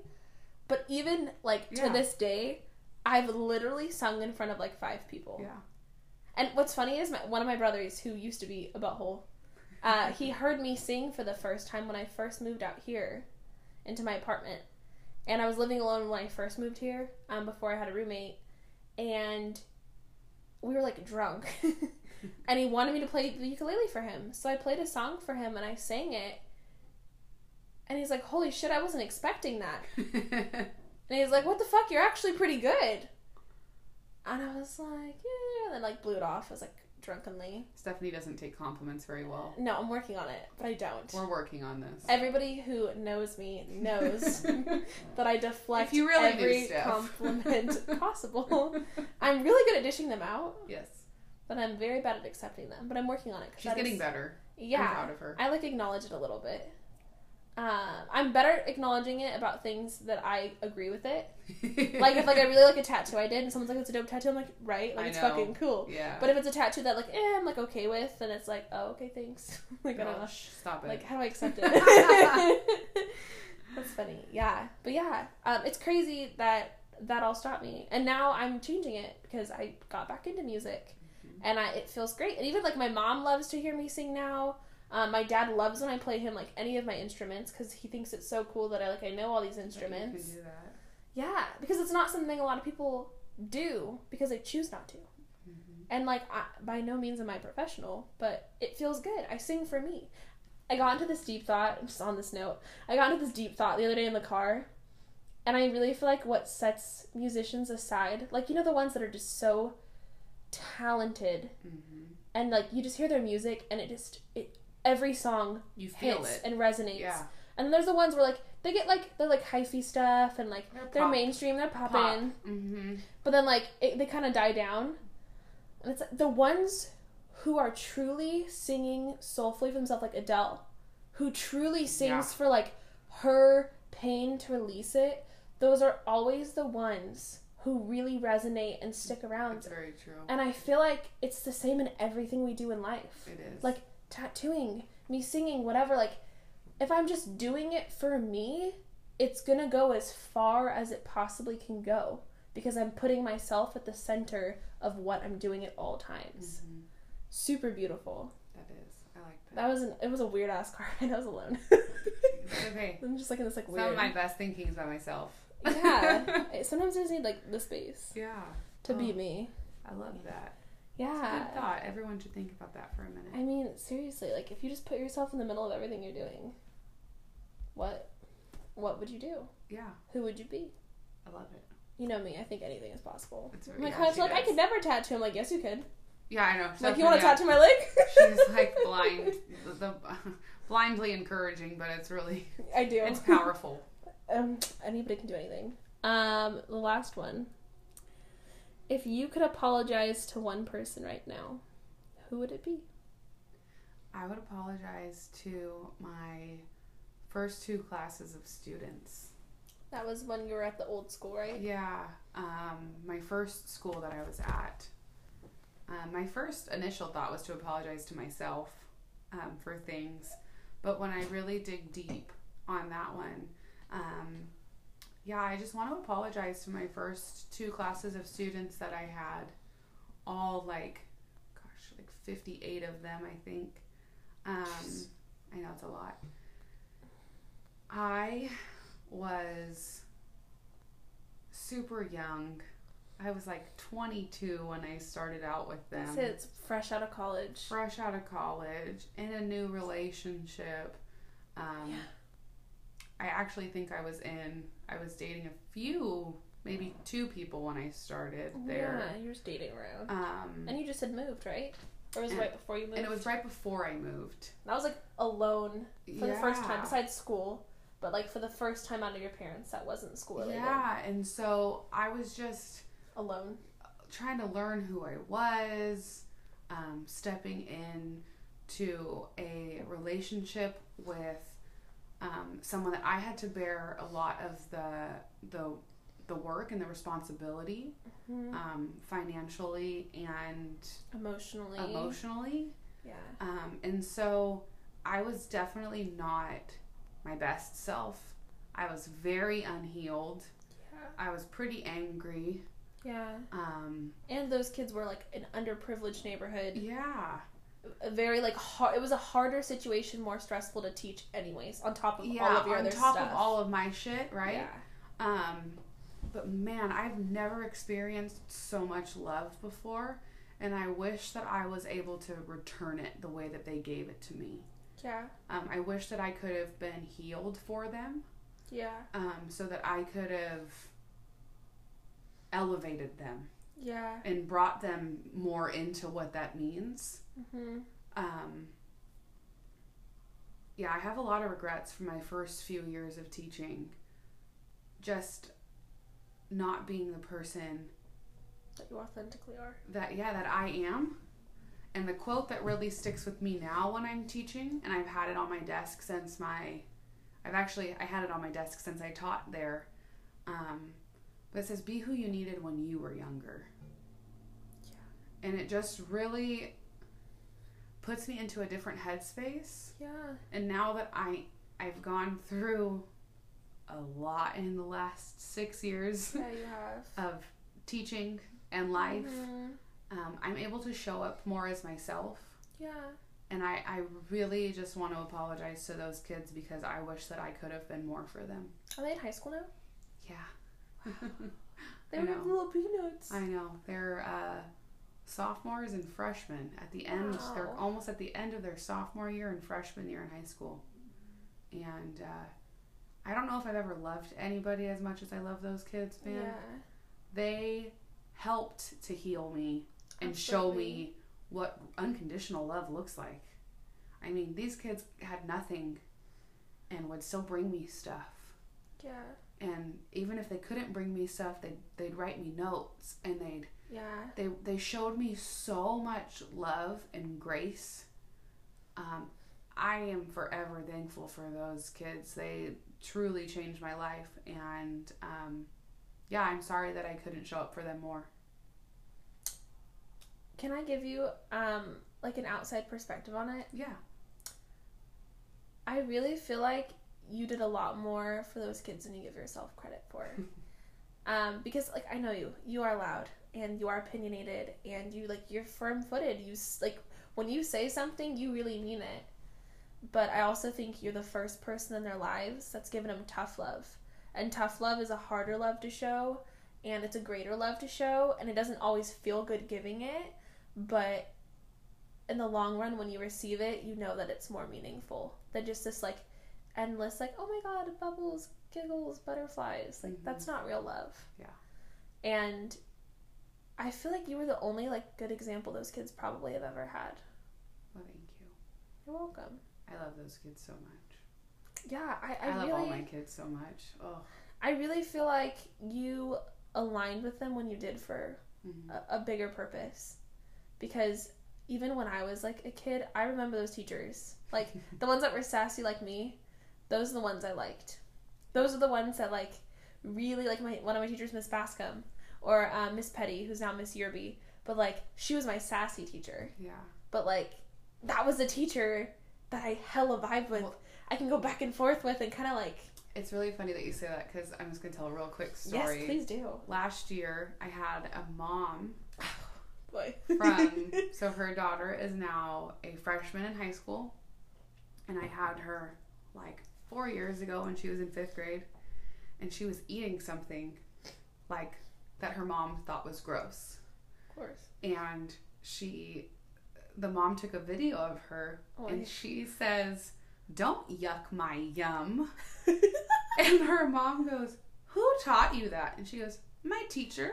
But even like to Yeah. this day, I've literally sung in front of like five people. Yeah. And what's funny is my, one of my brothers, who used to be a butthole, uh, he heard me sing for the first time when I first moved out here into my apartment. And I was living alone when I first moved here, um, before I had a roommate. And we were like drunk. and he wanted me to play the ukulele for him. So I played a song for him and I sang it. And he's like, Holy shit, I wasn't expecting that. And he's like, "What the fuck? You're actually pretty good." And I was like, "Yeah," and then like blew it off. I was like drunkenly. Stephanie doesn't take compliments very well. No, I'm working on it, but I don't. We're working on this. Everybody who knows me knows that I deflect If you really every compliment possible. I'm really good at dishing them out, yes. but I'm very bad at accepting them. But I'm working on it. She's getting is- better. I'm proud of her. I like acknowledge it a little bit. Uh, I'm better acknowledging it about things that I agree with it. Like if like I really like a tattoo I did, and someone's like, "It's a dope tattoo," I'm like, "Right, like I it's know. fucking cool." yeah. But if it's a tattoo that like, eh, I'm like okay with, then it's like, "Oh, okay, thanks." like I don't know, stop it. like how do I accept it? That's funny, yeah. But yeah, um, it's crazy that that all stopped me, and now I'm changing it because I got back into music, Mm-hmm. and I it feels great. And even like my mom loves to hear me sing now. Um, my dad loves when I play him like any of my instruments because he thinks it's so cool that I like I know all these instruments. do that. Yeah, because it's not something a lot of people do because they choose not to. Mhm. And like, I, by no means am I professional, but it feels good. I sing for me. I got into this deep thought, just on this note, I got into this deep thought the other day in the car, and I really feel like what sets musicians aside, like, you know, the ones that are just so talented, Mhm. and like, you just hear their music, and it just, it, every song You feel hits it. and resonates. Yeah. And then there's the ones where like, they get like, they're like hyphy stuff, and like, They're they're mainstream, they're popping. Pop. Mm-hmm. But then like it, they kind of die down. And it's the ones who are truly singing soulfully for themselves, like Adele, who truly sings Yeah. for like her pain to release it. Those are always the ones who really resonate and stick around. That's very true. And I feel like it's the same in everything we do in life. It is. Like tattooing, me singing, whatever. Like if I'm just doing it for me, it's gonna go as far as it possibly can go because I'm putting myself at the center of what I'm doing at all times. Mhm. Super beautiful. That is. I like that. That was an it was a weird ass car ride. I was alone. Okay. I'm just like in this like Some of my best thinkings by myself. yeah. Sometimes I just need like the space yeah. to be Oh. me. I love that. Yeah. Good thought. Everyone should think about that for a minute. I mean, seriously, like if you just put yourself in the middle of everything you're doing, what what would you do? Yeah. Who would you be? I love it. You know me, I think anything is possible. It's My yeah, clients she are like, I could never tattoo. I'm like, yes, you could. Yeah, I know. like, you want to tattoo my leg? She's like blind, the, the blindly encouraging, but it's really I do. it's powerful. Um, anybody can do anything. Um, the last one. If you could apologize to one person right now, who would it be? I would apologize to my first two classes of students. That was when you were at the old school, right? Yeah, um, my first school that I was at. Um, my first initial thought was to apologize to myself um, for things, but when I really dig deep on that one, um, yeah, I just want to apologize to my first two classes of students that I had. All like, gosh, like 58 of them, I think. Um, I know it's a lot. I was super young. I was like 22 when I started out with them. So it's fresh out of college. Fresh out of college, in a new relationship. Um, Yeah. I actually think I was in, I was dating a few, maybe two people when I started there. Yeah, you were dating around. Um, and you just had moved, right? Or was it and- right before you moved? and it was right before I moved. That was like alone for the first time, besides school. But like for the first time out of your parents, that wasn't school related. Yeah, and so I was just Alone. trying to learn who I was, um, stepping in to a relationship with um, someone that I had to bear a lot of the the the work and the responsibility Mhm. um, financially and Emotionally. emotionally. Yeah. Um, and so I was definitely not my best self. I was very unhealed. Yeah. I was pretty angry. Yeah. Um, And those kids were like an underprivileged neighborhood. yeah. A very like hard. It was a harder situation, more stressful to teach, anyways. On top of Yeah, all of your on other top stuff. of all of my shit, right? Yeah. Um, but man, I've never experienced so much love before, and I wish that I was able to return it the way that they gave it to me. Yeah. Um, I wish that I could have been healed for them, Yeah. um, so that I could have elevated them Yeah. and brought them more into what that means. hmm Um, yeah, I have a lot of regrets from my first few years of teaching. Just not being the person That you authentically are. that, yeah, that I am. And the quote that really sticks with me now when I'm teaching, and I've had it on my desk since my, I've actually, I had it on my desk since I taught there. Um, but it says, be who you needed when you were younger. Yeah. And it just really puts me into a different headspace. Yeah. and now that I I've gone through a lot in the last six years Yeah, you have. of teaching and life, Mhm. um, I'm able to show up more as myself. Yeah. And I, I really just want to apologize to those kids because I wish that I could have been more for them. Are they in high school now? Yeah. They were little peanuts. I know. They're uh, sophomores and freshmen at the end. They're almost at the end of their sophomore year and freshman year in high school. And uh, I don't know if I've ever loved anybody as much as I love those kids, man. Yeah. They helped to heal me and show me what unconditional love looks like. I mean, these kids had nothing and would still bring me stuff Yeah. And even if they couldn't bring me stuff they'd, they'd write me notes and they'd Yeah. they, they showed me so much love and grace um, i am forever thankful for those kids they truly changed my life and um, yeah i'm sorry that i couldn't show up for them more Can I give you um like an outside perspective on it? yeah I really feel like you did a lot more for those kids than you give yourself credit for. um, because like I know you, you are loud and you are opinionated and you like you're firm-footed. You s- like when you say something, you really mean it. But I also think you're the first person in their lives that's given them tough love. And tough love is a harder love to show and it's a greater love to show and it doesn't always feel good giving it, but in the long run when you receive it, you know that it's more meaningful than just this like endless like oh my god bubbles giggles butterflies like Mhm. that's not real love Yeah. and i feel like you were the only like good example those kids probably have ever had well thank you you're welcome i love those kids so much yeah i, i, I, love really all my kids so much oh I really feel like you aligned with them when you did for Mhm. a, a bigger purpose. Because even when I was like a kid, I remember those teachers. Like the ones that were sassy like me, those are the ones I liked. Those are the ones that like really like my one of my teachers, Miss Bascom, or um, Miss Petty, who's now Miss Yerby. But like she was my sassy teacher. Yeah. But like that was a teacher that I hella vibe with. Well- I can go back and forth with and kind of like It's really funny that you say that because I'm just gonna tell a real quick story. yes, please do. Last year, I had a mom Boy. from so her daughter is now a freshman in high school and i had her like four years ago when she was in fifth grade and she was eating something like that her mom thought was gross. Of course. and she the mom took a video of her Oh, and I- she says don't yuck my yum. And her mom goes who taught you that? And she goes my teacher.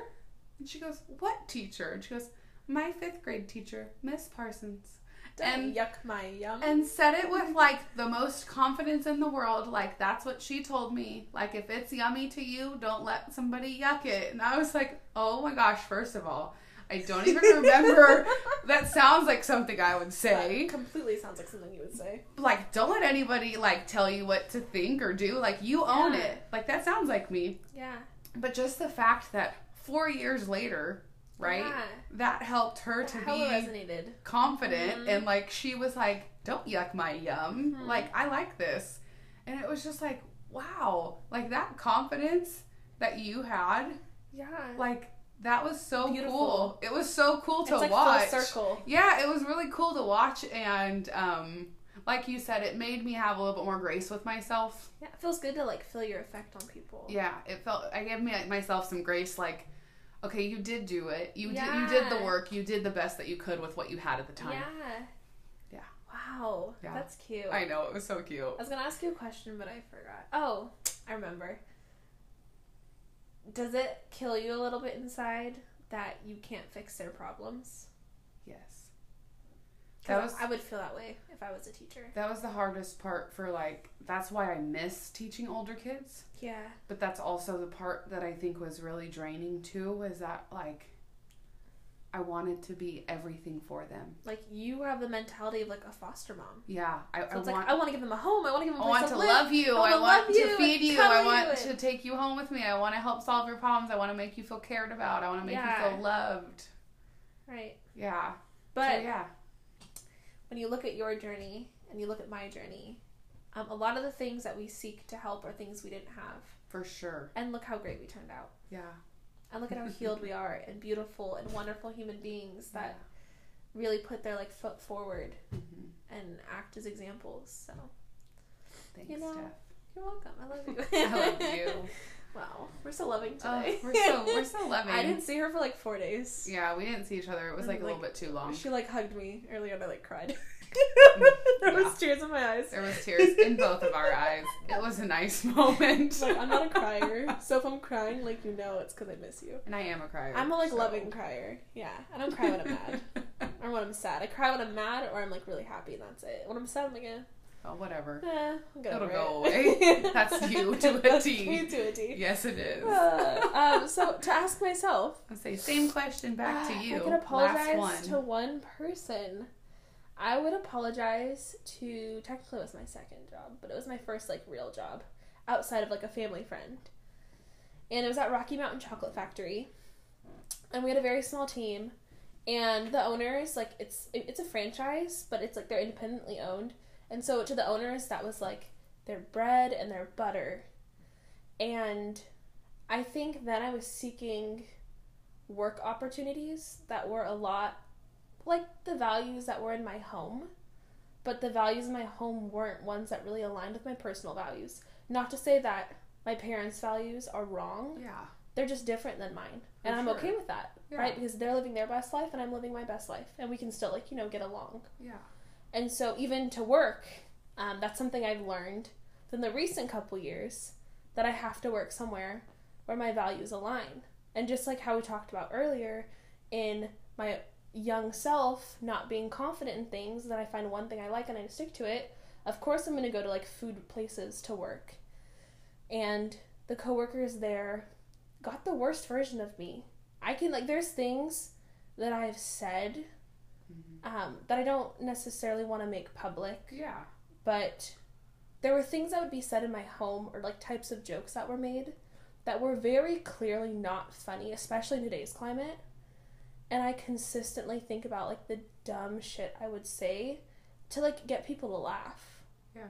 And she goes what teacher? And she goes my fifth grade teacher miss parsons And- yuck my yum. and said it with like the most confidence in the world like that's what she told me like if it's yummy to you don't let somebody yuck it and i was like oh my gosh first of all i don't even remember that sounds like something i would say That completely sounds like something you would say. like don't let anybody like tell you what to think or do like you own Yeah. it like that sounds like me Yeah. but just the fact that four years later right Yeah. that helped her to be resonated. confident Mhm. and like she was like don't yuck my yum Mhm. like i like this and it was just like wow like that confidence that you had Yeah. like that was so Beautiful. cool it was so cool to like watch circle. yeah it was really cool to watch and um like you said it made me have a little bit more grace with myself Yeah, it feels good to like feel your effect on people. yeah it felt i gave me myself some grace like okay you did do it you did you did the work you did the best that you could with what you had at the time Yeah. Yeah. Wow. Yeah. That's cute. i know it was so cute I was gonna ask you a question, but I forgot. Oh, I remember. Does it kill you a little bit inside that you can't fix their problems? yes That was- I would feel that way if I was a teacher. That was the hardest part for like that's why I miss teaching older kids. Yeah. But that's also the part that I think was really draining too was that like I wanted to be everything for them. Like you have the mentality of like a foster mom. Yeah, I, So I want like I want to give them a home. I want to give them a I want to live. love you. I I want love to feed you. I want to take you home with me. I want to help solve your problems. I want to make you feel cared about. I want to make Yeah. you feel loved. Right. Yeah. But so, yeah. When you look at your journey and you look at my journey, um, a lot of the things that we seek to help are things we didn't have. For sure. And look how great we turned out. Yeah. And look at how healed we are and beautiful and wonderful human beings that really put their like foot forward hmm and act as examples. So Thanks, You know, Steph. you're welcome. I love you. I love you. Wow, we're so loving Oh, today. we're so we're so loving. I didn't see her for like four days. Yeah, we didn't see each other. It was And, like a little bit too long. She like hugged me earlier and I like cried. there Yeah. was tears in my eyes. There was tears in both of our eyes. It was a nice moment. Like I'm not a crier, so if I'm crying, like you know, it's because I miss you. and I am a crier. I'm a like so- loving crier. Yeah, I don't cry when I'm mad or when I'm sad. I cry when I'm mad or I'm like really happy, and that's it. When I'm sad, I'm like, eh, oh, whatever. eh It'll go it. away. That's you to a T. me to a T. Yes, it is. Uh, um, so to ask myself, I'll say same question back to you. I Last apologize one. to one person. I would apologize to technically it was my second job, but it was my first like real job outside of like a family friend. And it was at Rocky Mountain Chocolate Factory. And we had a very small team and the owners like it's it's a franchise, but it's like they're independently owned. And so to the owners that was like their bread and their butter. And I think then I was seeking work opportunities that were a lot like the values that were in my home, but the values in my home weren't ones that really aligned with my personal values. Not to say that my parents' values are wrong, Yeah. they're just different than mine. For And I'm sure. okay with that, Yeah. right? Because they're living their best life and I'm living my best life, and we can still, like, you know, get along. Yeah. And so, even to work, um, that's something I've learned in the recent couple years that I have to work somewhere where my values align. And just like how we talked about earlier, in my young self not being confident in things, that I find one thing I like and I stick to it, of course I'm going to go to like food places to work. And the coworkers there got the worst version of me. I can like there's things that I've said. Um, that I don't necessarily want to make public, Yeah. but there were things that would be said in my home or like types of jokes that were made that were very clearly not funny, especially in today's climate. And I consistently think about like the dumb shit I would say to like get people to laugh. Yeah.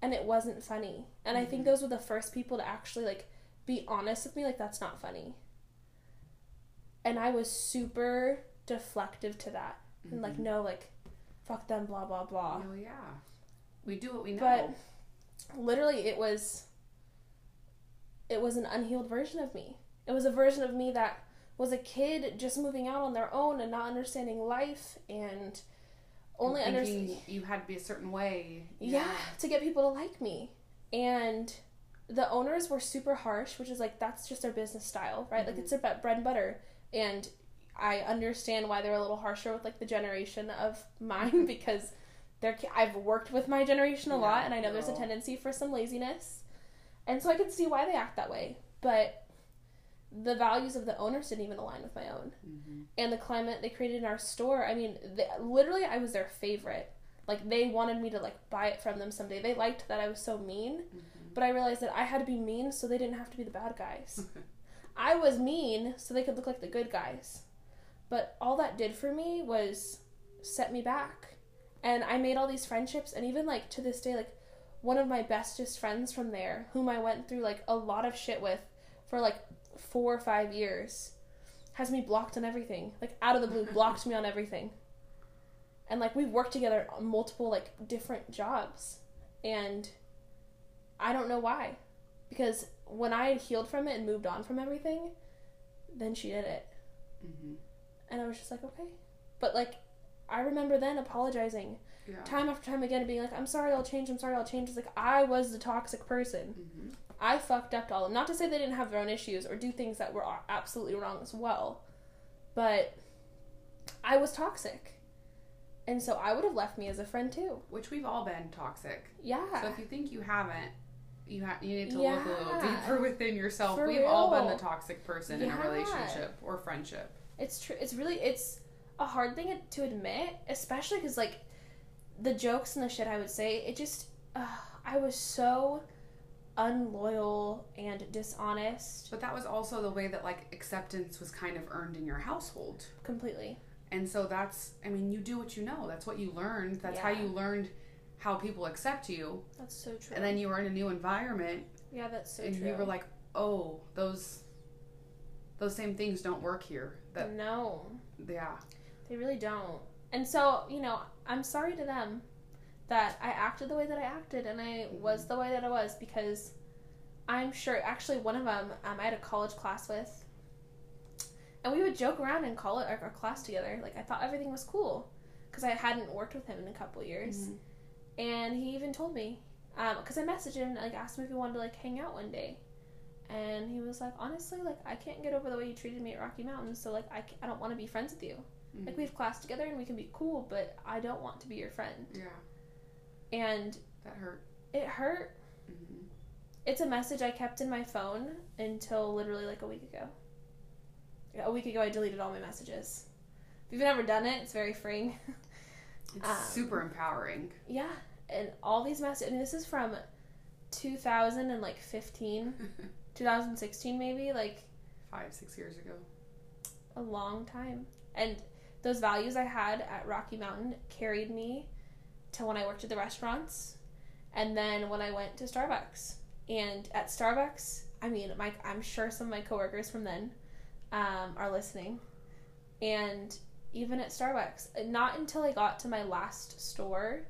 And it wasn't funny. And I think Mhm. those were the first people to actually like be honest with me like that's not funny. And I was super deflective to that. And like Mhm. no like fuck them blah blah blah. Oh yeah. We do what we know. But literally it was it was an unhealed version of me. It was a version of me that was a kid just moving out on their own and not understanding life and only understanding you had to be a certain way. yeah, to get people to like me. And the owners were super harsh, which is like that's just their business style, right? Like Mhm. it's their bread and butter. And I understand why they're a little harsher with like the generation of mine because they're I've worked with my generation a lot Yeah, and I know there's a tendency for some laziness. And so I can see why they act that way. But the values of the owners didn't even align with my own hmm and the climate they created in our store. I mean, they, literally, I was their favorite. Like they wanted me to like buy it from them someday. They liked that I was so mean, hmm but I realized that I had to be mean so they didn't have to be the bad guys. I was mean so they could look like the good guys. But all that did for me was set me back. And I made all these friendships and even like to this day like one of my bestest friends from there whom I went through like a lot of shit with for like 4 or 5 years has me blocked on everything. Like out of the blue blocked me on everything. And like we've worked together on multiple like different jobs and I don't know why because when I had healed from it and moved on from everything, then she did it. hmm And I was just like, okay. But like, I remember then apologizing Yeah. time after time again, and being like, I'm sorry, I'll change, I'm sorry, I'll change. It's like, I was the toxic person. hmm I fucked up to all of them. Not to say they didn't have their own issues or do things that were absolutely wrong as well, but I was toxic. And so I would have left me as a friend too. Which we've all been toxic. Yeah. So if you think you haven't, you have you need to look a little deeper within yourself. For We've all been the toxic person in a relationship or friendship. It's true. It's really it's a hard thing to admit, especially because like the jokes and the shit I would say, it just uh, I was so unloyal and dishonest But that was also the way that like acceptance was kind of earned in your household. completely. And so that's I mean, you do what you know. That's what you learned. That's how you learned how people accept you. That's so true. And then you were in a new environment yeah, that's so and true. And you were like, "Oh, those those same things don't work here." That no, yeah. they really don't. And so you know, I'm sorry to them that I acted the way that I acted and I was the way that I was because I'm sure. Actually, one of them um, I had a college class with, and we would joke around in college our, our class together. Like I thought everything was cool because I hadn't worked with him in a couple years, Mhm. and he even told me because I messaged him like asked him if he wanted to like hang out one day. And he was like, honestly, like I can't get over the way you treated me at Rocky Mountain, so like I, I don't want to be friends with you. Like Mhm. we have class together and we can be cool, but I don't want to be your friend. Yeah. And That hurt. it hurt. hmm It's a message I kept in my phone until literally like a week ago. A week ago, I deleted all my messages. If you've never done it, it's very freeing. It's Um, super empowering. yeah, and all these messages. And this is from 2015, 2016 maybe, like Five, six years ago. a long time. And those values I had at Rocky Mountain carried me to when I worked at the restaurants and then when I went to Starbucks. And at Starbucks, I mean, my I'm sure some of my coworkers from then um, are listening. And even at Starbucks, not until I got to my last store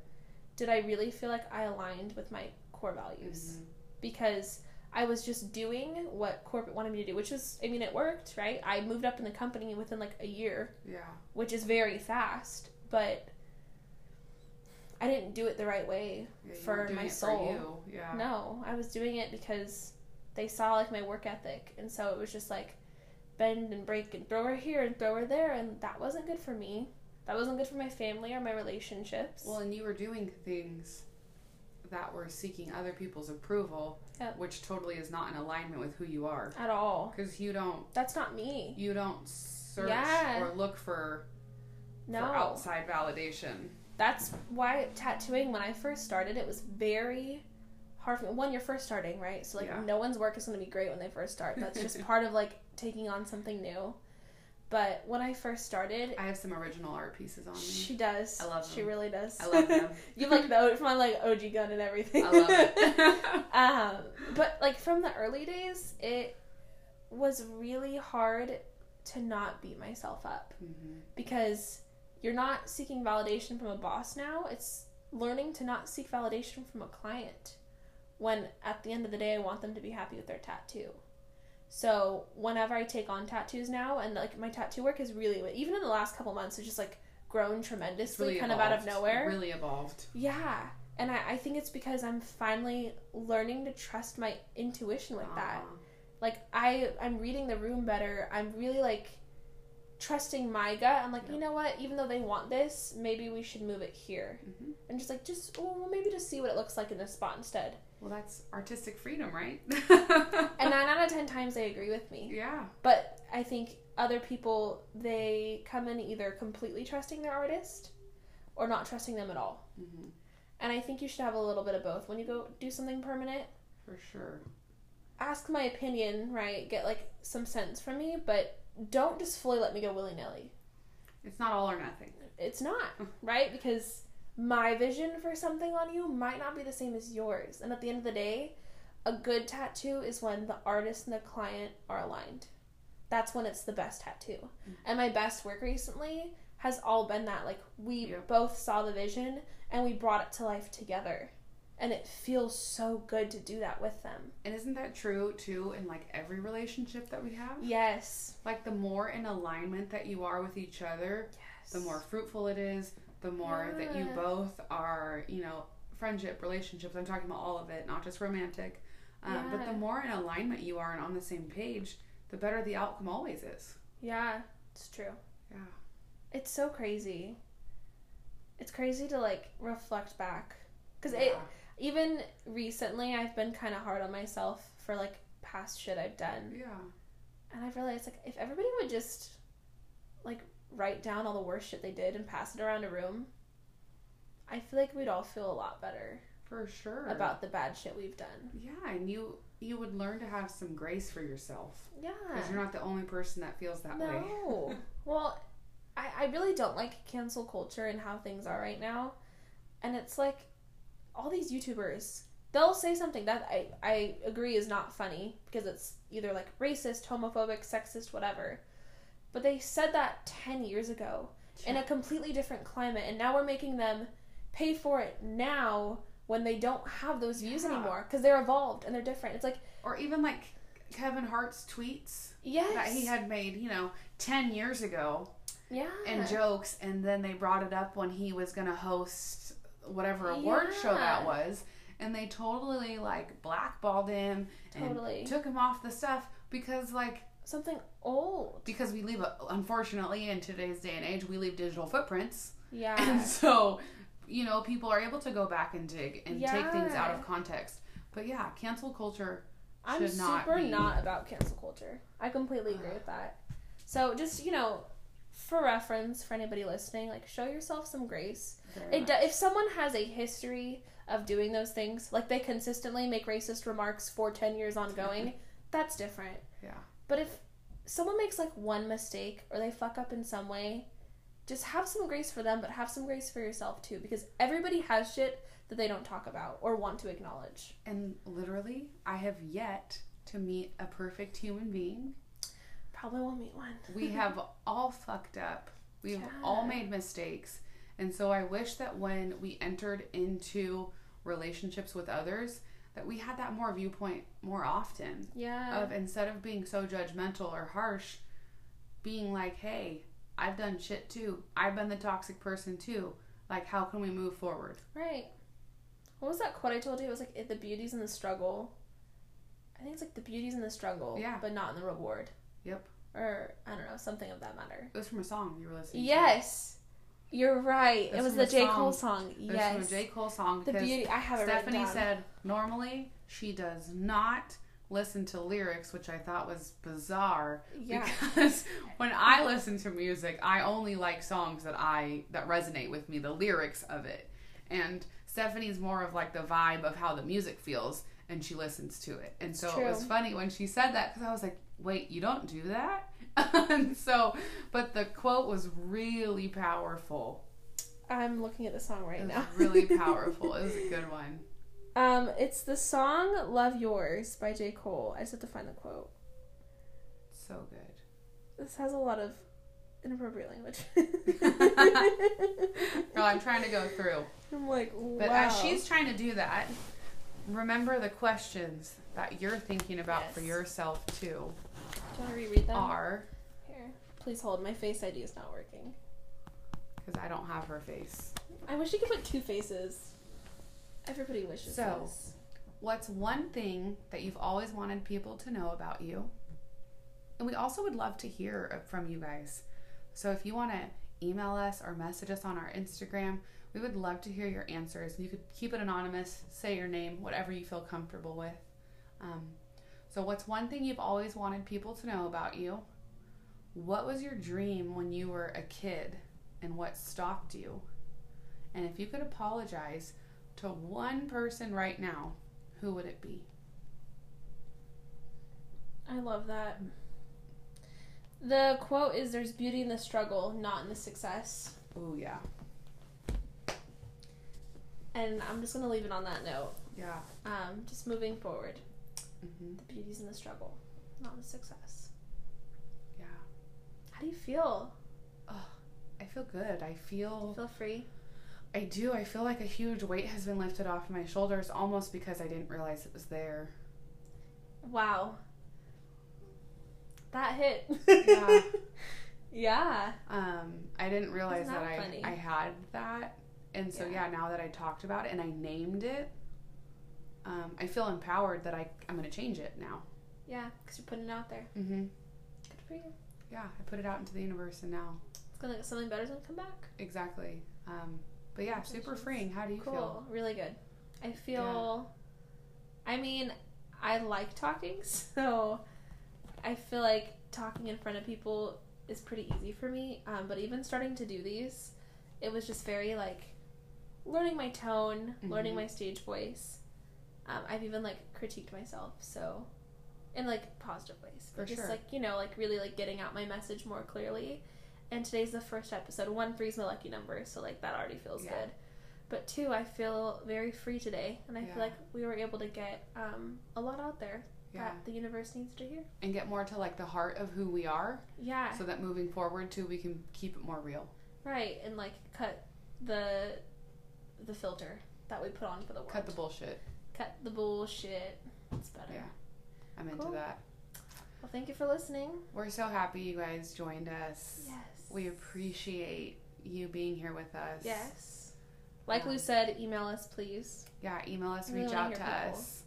did I really feel like I aligned with my core values Mhm. because I was just doing what corporate wanted me to do, which was, I mean, it worked, right? I moved up in the company within like a year, Yeah. which is very fast, but I didn't do it the right way. yeah For my soul. For. Yeah. No, I was doing it because they saw like my work ethic, and so it was just like bend and break and throw her here and throw her there, and that wasn't good for me. That wasn't good for my family or my relationships. Well, and you were doing things that we're seeking other people's approval, Yep. which totally is not in alignment with who you are. At all. Because you don't That's not me. you don't search Yeah. or look for No. for outside validation. That's why tattooing, when I first started, it was very hard for me. One, you're first starting, right? So, like, Yeah. no one's work is going to be great when they first start. That's just part of, like, taking on something new. But when I first started, I have some original art pieces on me. she does. I love them. She really does. I love them. you like, the, from my, like, OG gun and everything. I love it. um, but, like, from the early days, it was really hard to not beat myself up hmm because you're not seeking validation from a boss now. It's learning to not seek validation from a client when at the end of the day I want them to be happy with their tattoo. So whenever I take on tattoos now and like my tattoo work is really even in the last couple months it's just like grown tremendously really kind of out of nowhere. Really evolved. Yeah. And I, I think it's because I'm finally learning to trust my intuition with that like i i'm reading the room better i'm really like trusting my gut i'm like Yeah. you know what even though they want this maybe we should move it here Mhm. and just like just oh well, maybe just see what it looks like in this spot instead Well, that's artistic freedom, right? and nine out of ten times they agree with me yeah. but i think other people they come in either completely trusting their artist or not trusting them at all hmm and i think you should have a little bit of both when you go do something permanent For sure. ask my opinion right get like some sense from me but don't just fully let me go willy-nilly It's not all or nothing. it's not right because my vision for something on you might not be the same as yours. And at the end of the day a good tattoo is when the artist and the client are aligned. That's when it's the best tattoo. Mm. And my best work recently has all been that like we Yeah. both saw the vision and we brought it to life together. And it feels so good to do that with them. And isn't that true too in like every relationship that we have? yes. Like the more in alignment that you are with each other, yes. the more fruitful it is, the more that you both are, you know, friendship, relationships. I'm talking about all of it, not just romantic. Um, But the more in alignment you are and on the same page, the better the outcome always is. yeah it's true Yeah. It's so crazy. It's crazy to like reflect back because it Yeah. even recently I've been kind of hard on myself for like past shit I've done, Yeah. and I've realized like if everybody would just like write down all the worst shit they did and pass it around a room, I feel like we'd all feel a lot better For sure. about the bad shit we've done. Yeah, and you you would learn to have some grace for yourself Yeah. because you're not the only person that feels that way. No. well, I, I really don't like cancel culture and how things are right now. And it's like all these YouTubers, they'll say something that I, I agree is not funny because it's either like racist, homophobic, sexist, whatever. But they said that 10 years ago in a completely different climate. And now we're making them pay for it now when they don't have those views Yeah. anymore because they're evolved and they're different. It's like, Or even like Kevin Hart's tweets yes. that he had made, you know, 10 years ago Yeah. and jokes and then they brought it up when he was going to host whatever award show that was and they totally like blackballed him Totally. and took him off the stuff because like Something old. because we leave unfortunately in today's day and age we leave digital footprints Yeah. and so you know people are able to go back and dig and take things out of context but yeah cancel culture I'm not super be- not about cancel culture. I completely agree with that. So just you know, for reference for anybody listening, like show yourself some grace. It if someone has a history of doing those things, like they consistently make racist remarks for ten years ongoing, that's different. Yeah. But if someone makes like one mistake or they fuck up in some way, just have some grace for them, but have some grace for yourself too, because everybody has shit that they don't talk about or want to acknowledge. and literally i have yet to meet a perfect human being Probably won't meet one. we have all fucked up we've all made mistakes and so i wish that when we entered into relationships with others that we had that more viewpoint more often Yeah. of instead of being so judgmental or harsh being like hey i've done shit too i've been the toxic person too like how can we move forward Right. What was that quote I told you? It was like the beauty's in the struggle. I think it's like the beauty's in the struggle, Yeah. but not in the reward. Yep. Or I don't know, something of that matter. it was from a song you were listening to Yes. You're right. That's it was the the J. song. Cole song. It was yes. from a J. Cole song. the beauty. I have it Stephanie said normally she does not listen to lyrics, which I thought was bizarre. Yeah. Because when I listen to music, I only like songs that I that resonate with me, the lyrics of it. And Stephanie's more of like the vibe of how the music feels, and she listens to it. And so it was funny when she said that because I was like, "Wait, you don't do that?" And so, but the quote was really powerful. I'm looking at the song right now. really powerful. It was a good one. um, it's the song "Love Yours" by J. Cole. I just have to find the quote. So good. This has a lot of inappropriate language. Girl, I'm trying to go through. I'm like, wow. But as she's trying to do that, remember the questions that you're thinking about for yourself too Do you want to reread them? are Here, please hold. My face ID is not working. because I don't have her face. I wish you could put two faces. Everybody wishes So- this. What's one thing that you've always wanted people to know about you? And we also would love to hear from you guys. So if you want to email us or message us on our Instagram, we would love to hear your answers. You could keep it anonymous, say your name, whatever you feel comfortable with. Um, so, what's one thing you've always wanted people to know about you? What was your dream when you were a kid and what stopped you? And if you could apologize to one person right now, who would it be? I love that. The quote is There's beauty in the struggle, not in the success. Oh, yeah. And I'm just going to leave it on that note. Yeah. Um, just moving forward. Hmm The beauty's in the struggle, not the success. Yeah. How do you feel? Oh, I feel good. I feel, Feel free? I do. I feel like a huge weight has been lifted off my shoulders almost because I didn't realize it was there. Wow. That hit. Yeah. yeah. Um, I didn't realize that, that I. I had that. And so, Yeah. yeah. now that I talked about it and I named it, um, I feel empowered that I, I'm going to change it now. Yeah, because you're putting it out there. Mm-hmm. Good for you. Yeah, I put it out into the universe and now. It's gonna something better's gonna come back. Exactly. Um, but yeah, super freeing. How do you Cool. feel? Really good. I feel. I mean, I like talking, so I feel like talking in front of people is pretty easy for me. Um, but even starting to do these, it was just very like learning my tone, learning Mhm. my stage voice. Um, I've even like critiqued myself, so in like positive ways. But For just sure. like you know, like really like getting out my message more clearly. And today's the first episode. One three is my lucky number, so like that already feels Yeah. good. But two, I feel very free today, and I Yeah. feel like we were able to get um, a lot out there Yeah. that the universe needs to hear. And get more to like the heart of who we are Yeah, so that moving forward too, we can keep it more real. right. And like cut the the filter that we put on for the world. Cut the bullshit. Cut the bullshit. It's better. Yeah. I'm into that. Well, thank you for listening. We're so happy you guys joined us. Yes. We appreciate you being here with us. Yes. Like Um, Lou said, email us, please. Yeah, email us, We reach wanna out to people. us.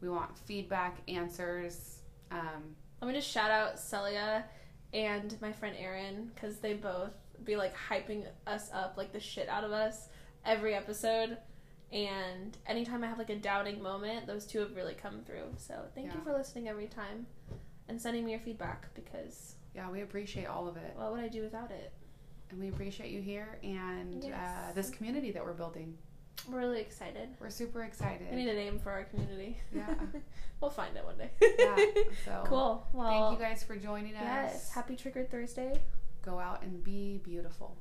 We want feedback, answers. Um, Let me just shout out Celia and my friend Erin because they both be like hyping us up like the shit out of us every episode. And anytime I have like a doubting moment, those two have really come through. So thank you for listening every time and sending me your feedback because yeah, we appreciate all of it. what would I do without it? And we appreciate you here and uh, this community that we're building. We're really excited. We're super excited. We need a name for our community. Yeah. we'll find it one day. Yeah, so cool. Well, Thank you guys for joining us. Yes. Happy Triggered Thursday. Go out and be beautiful.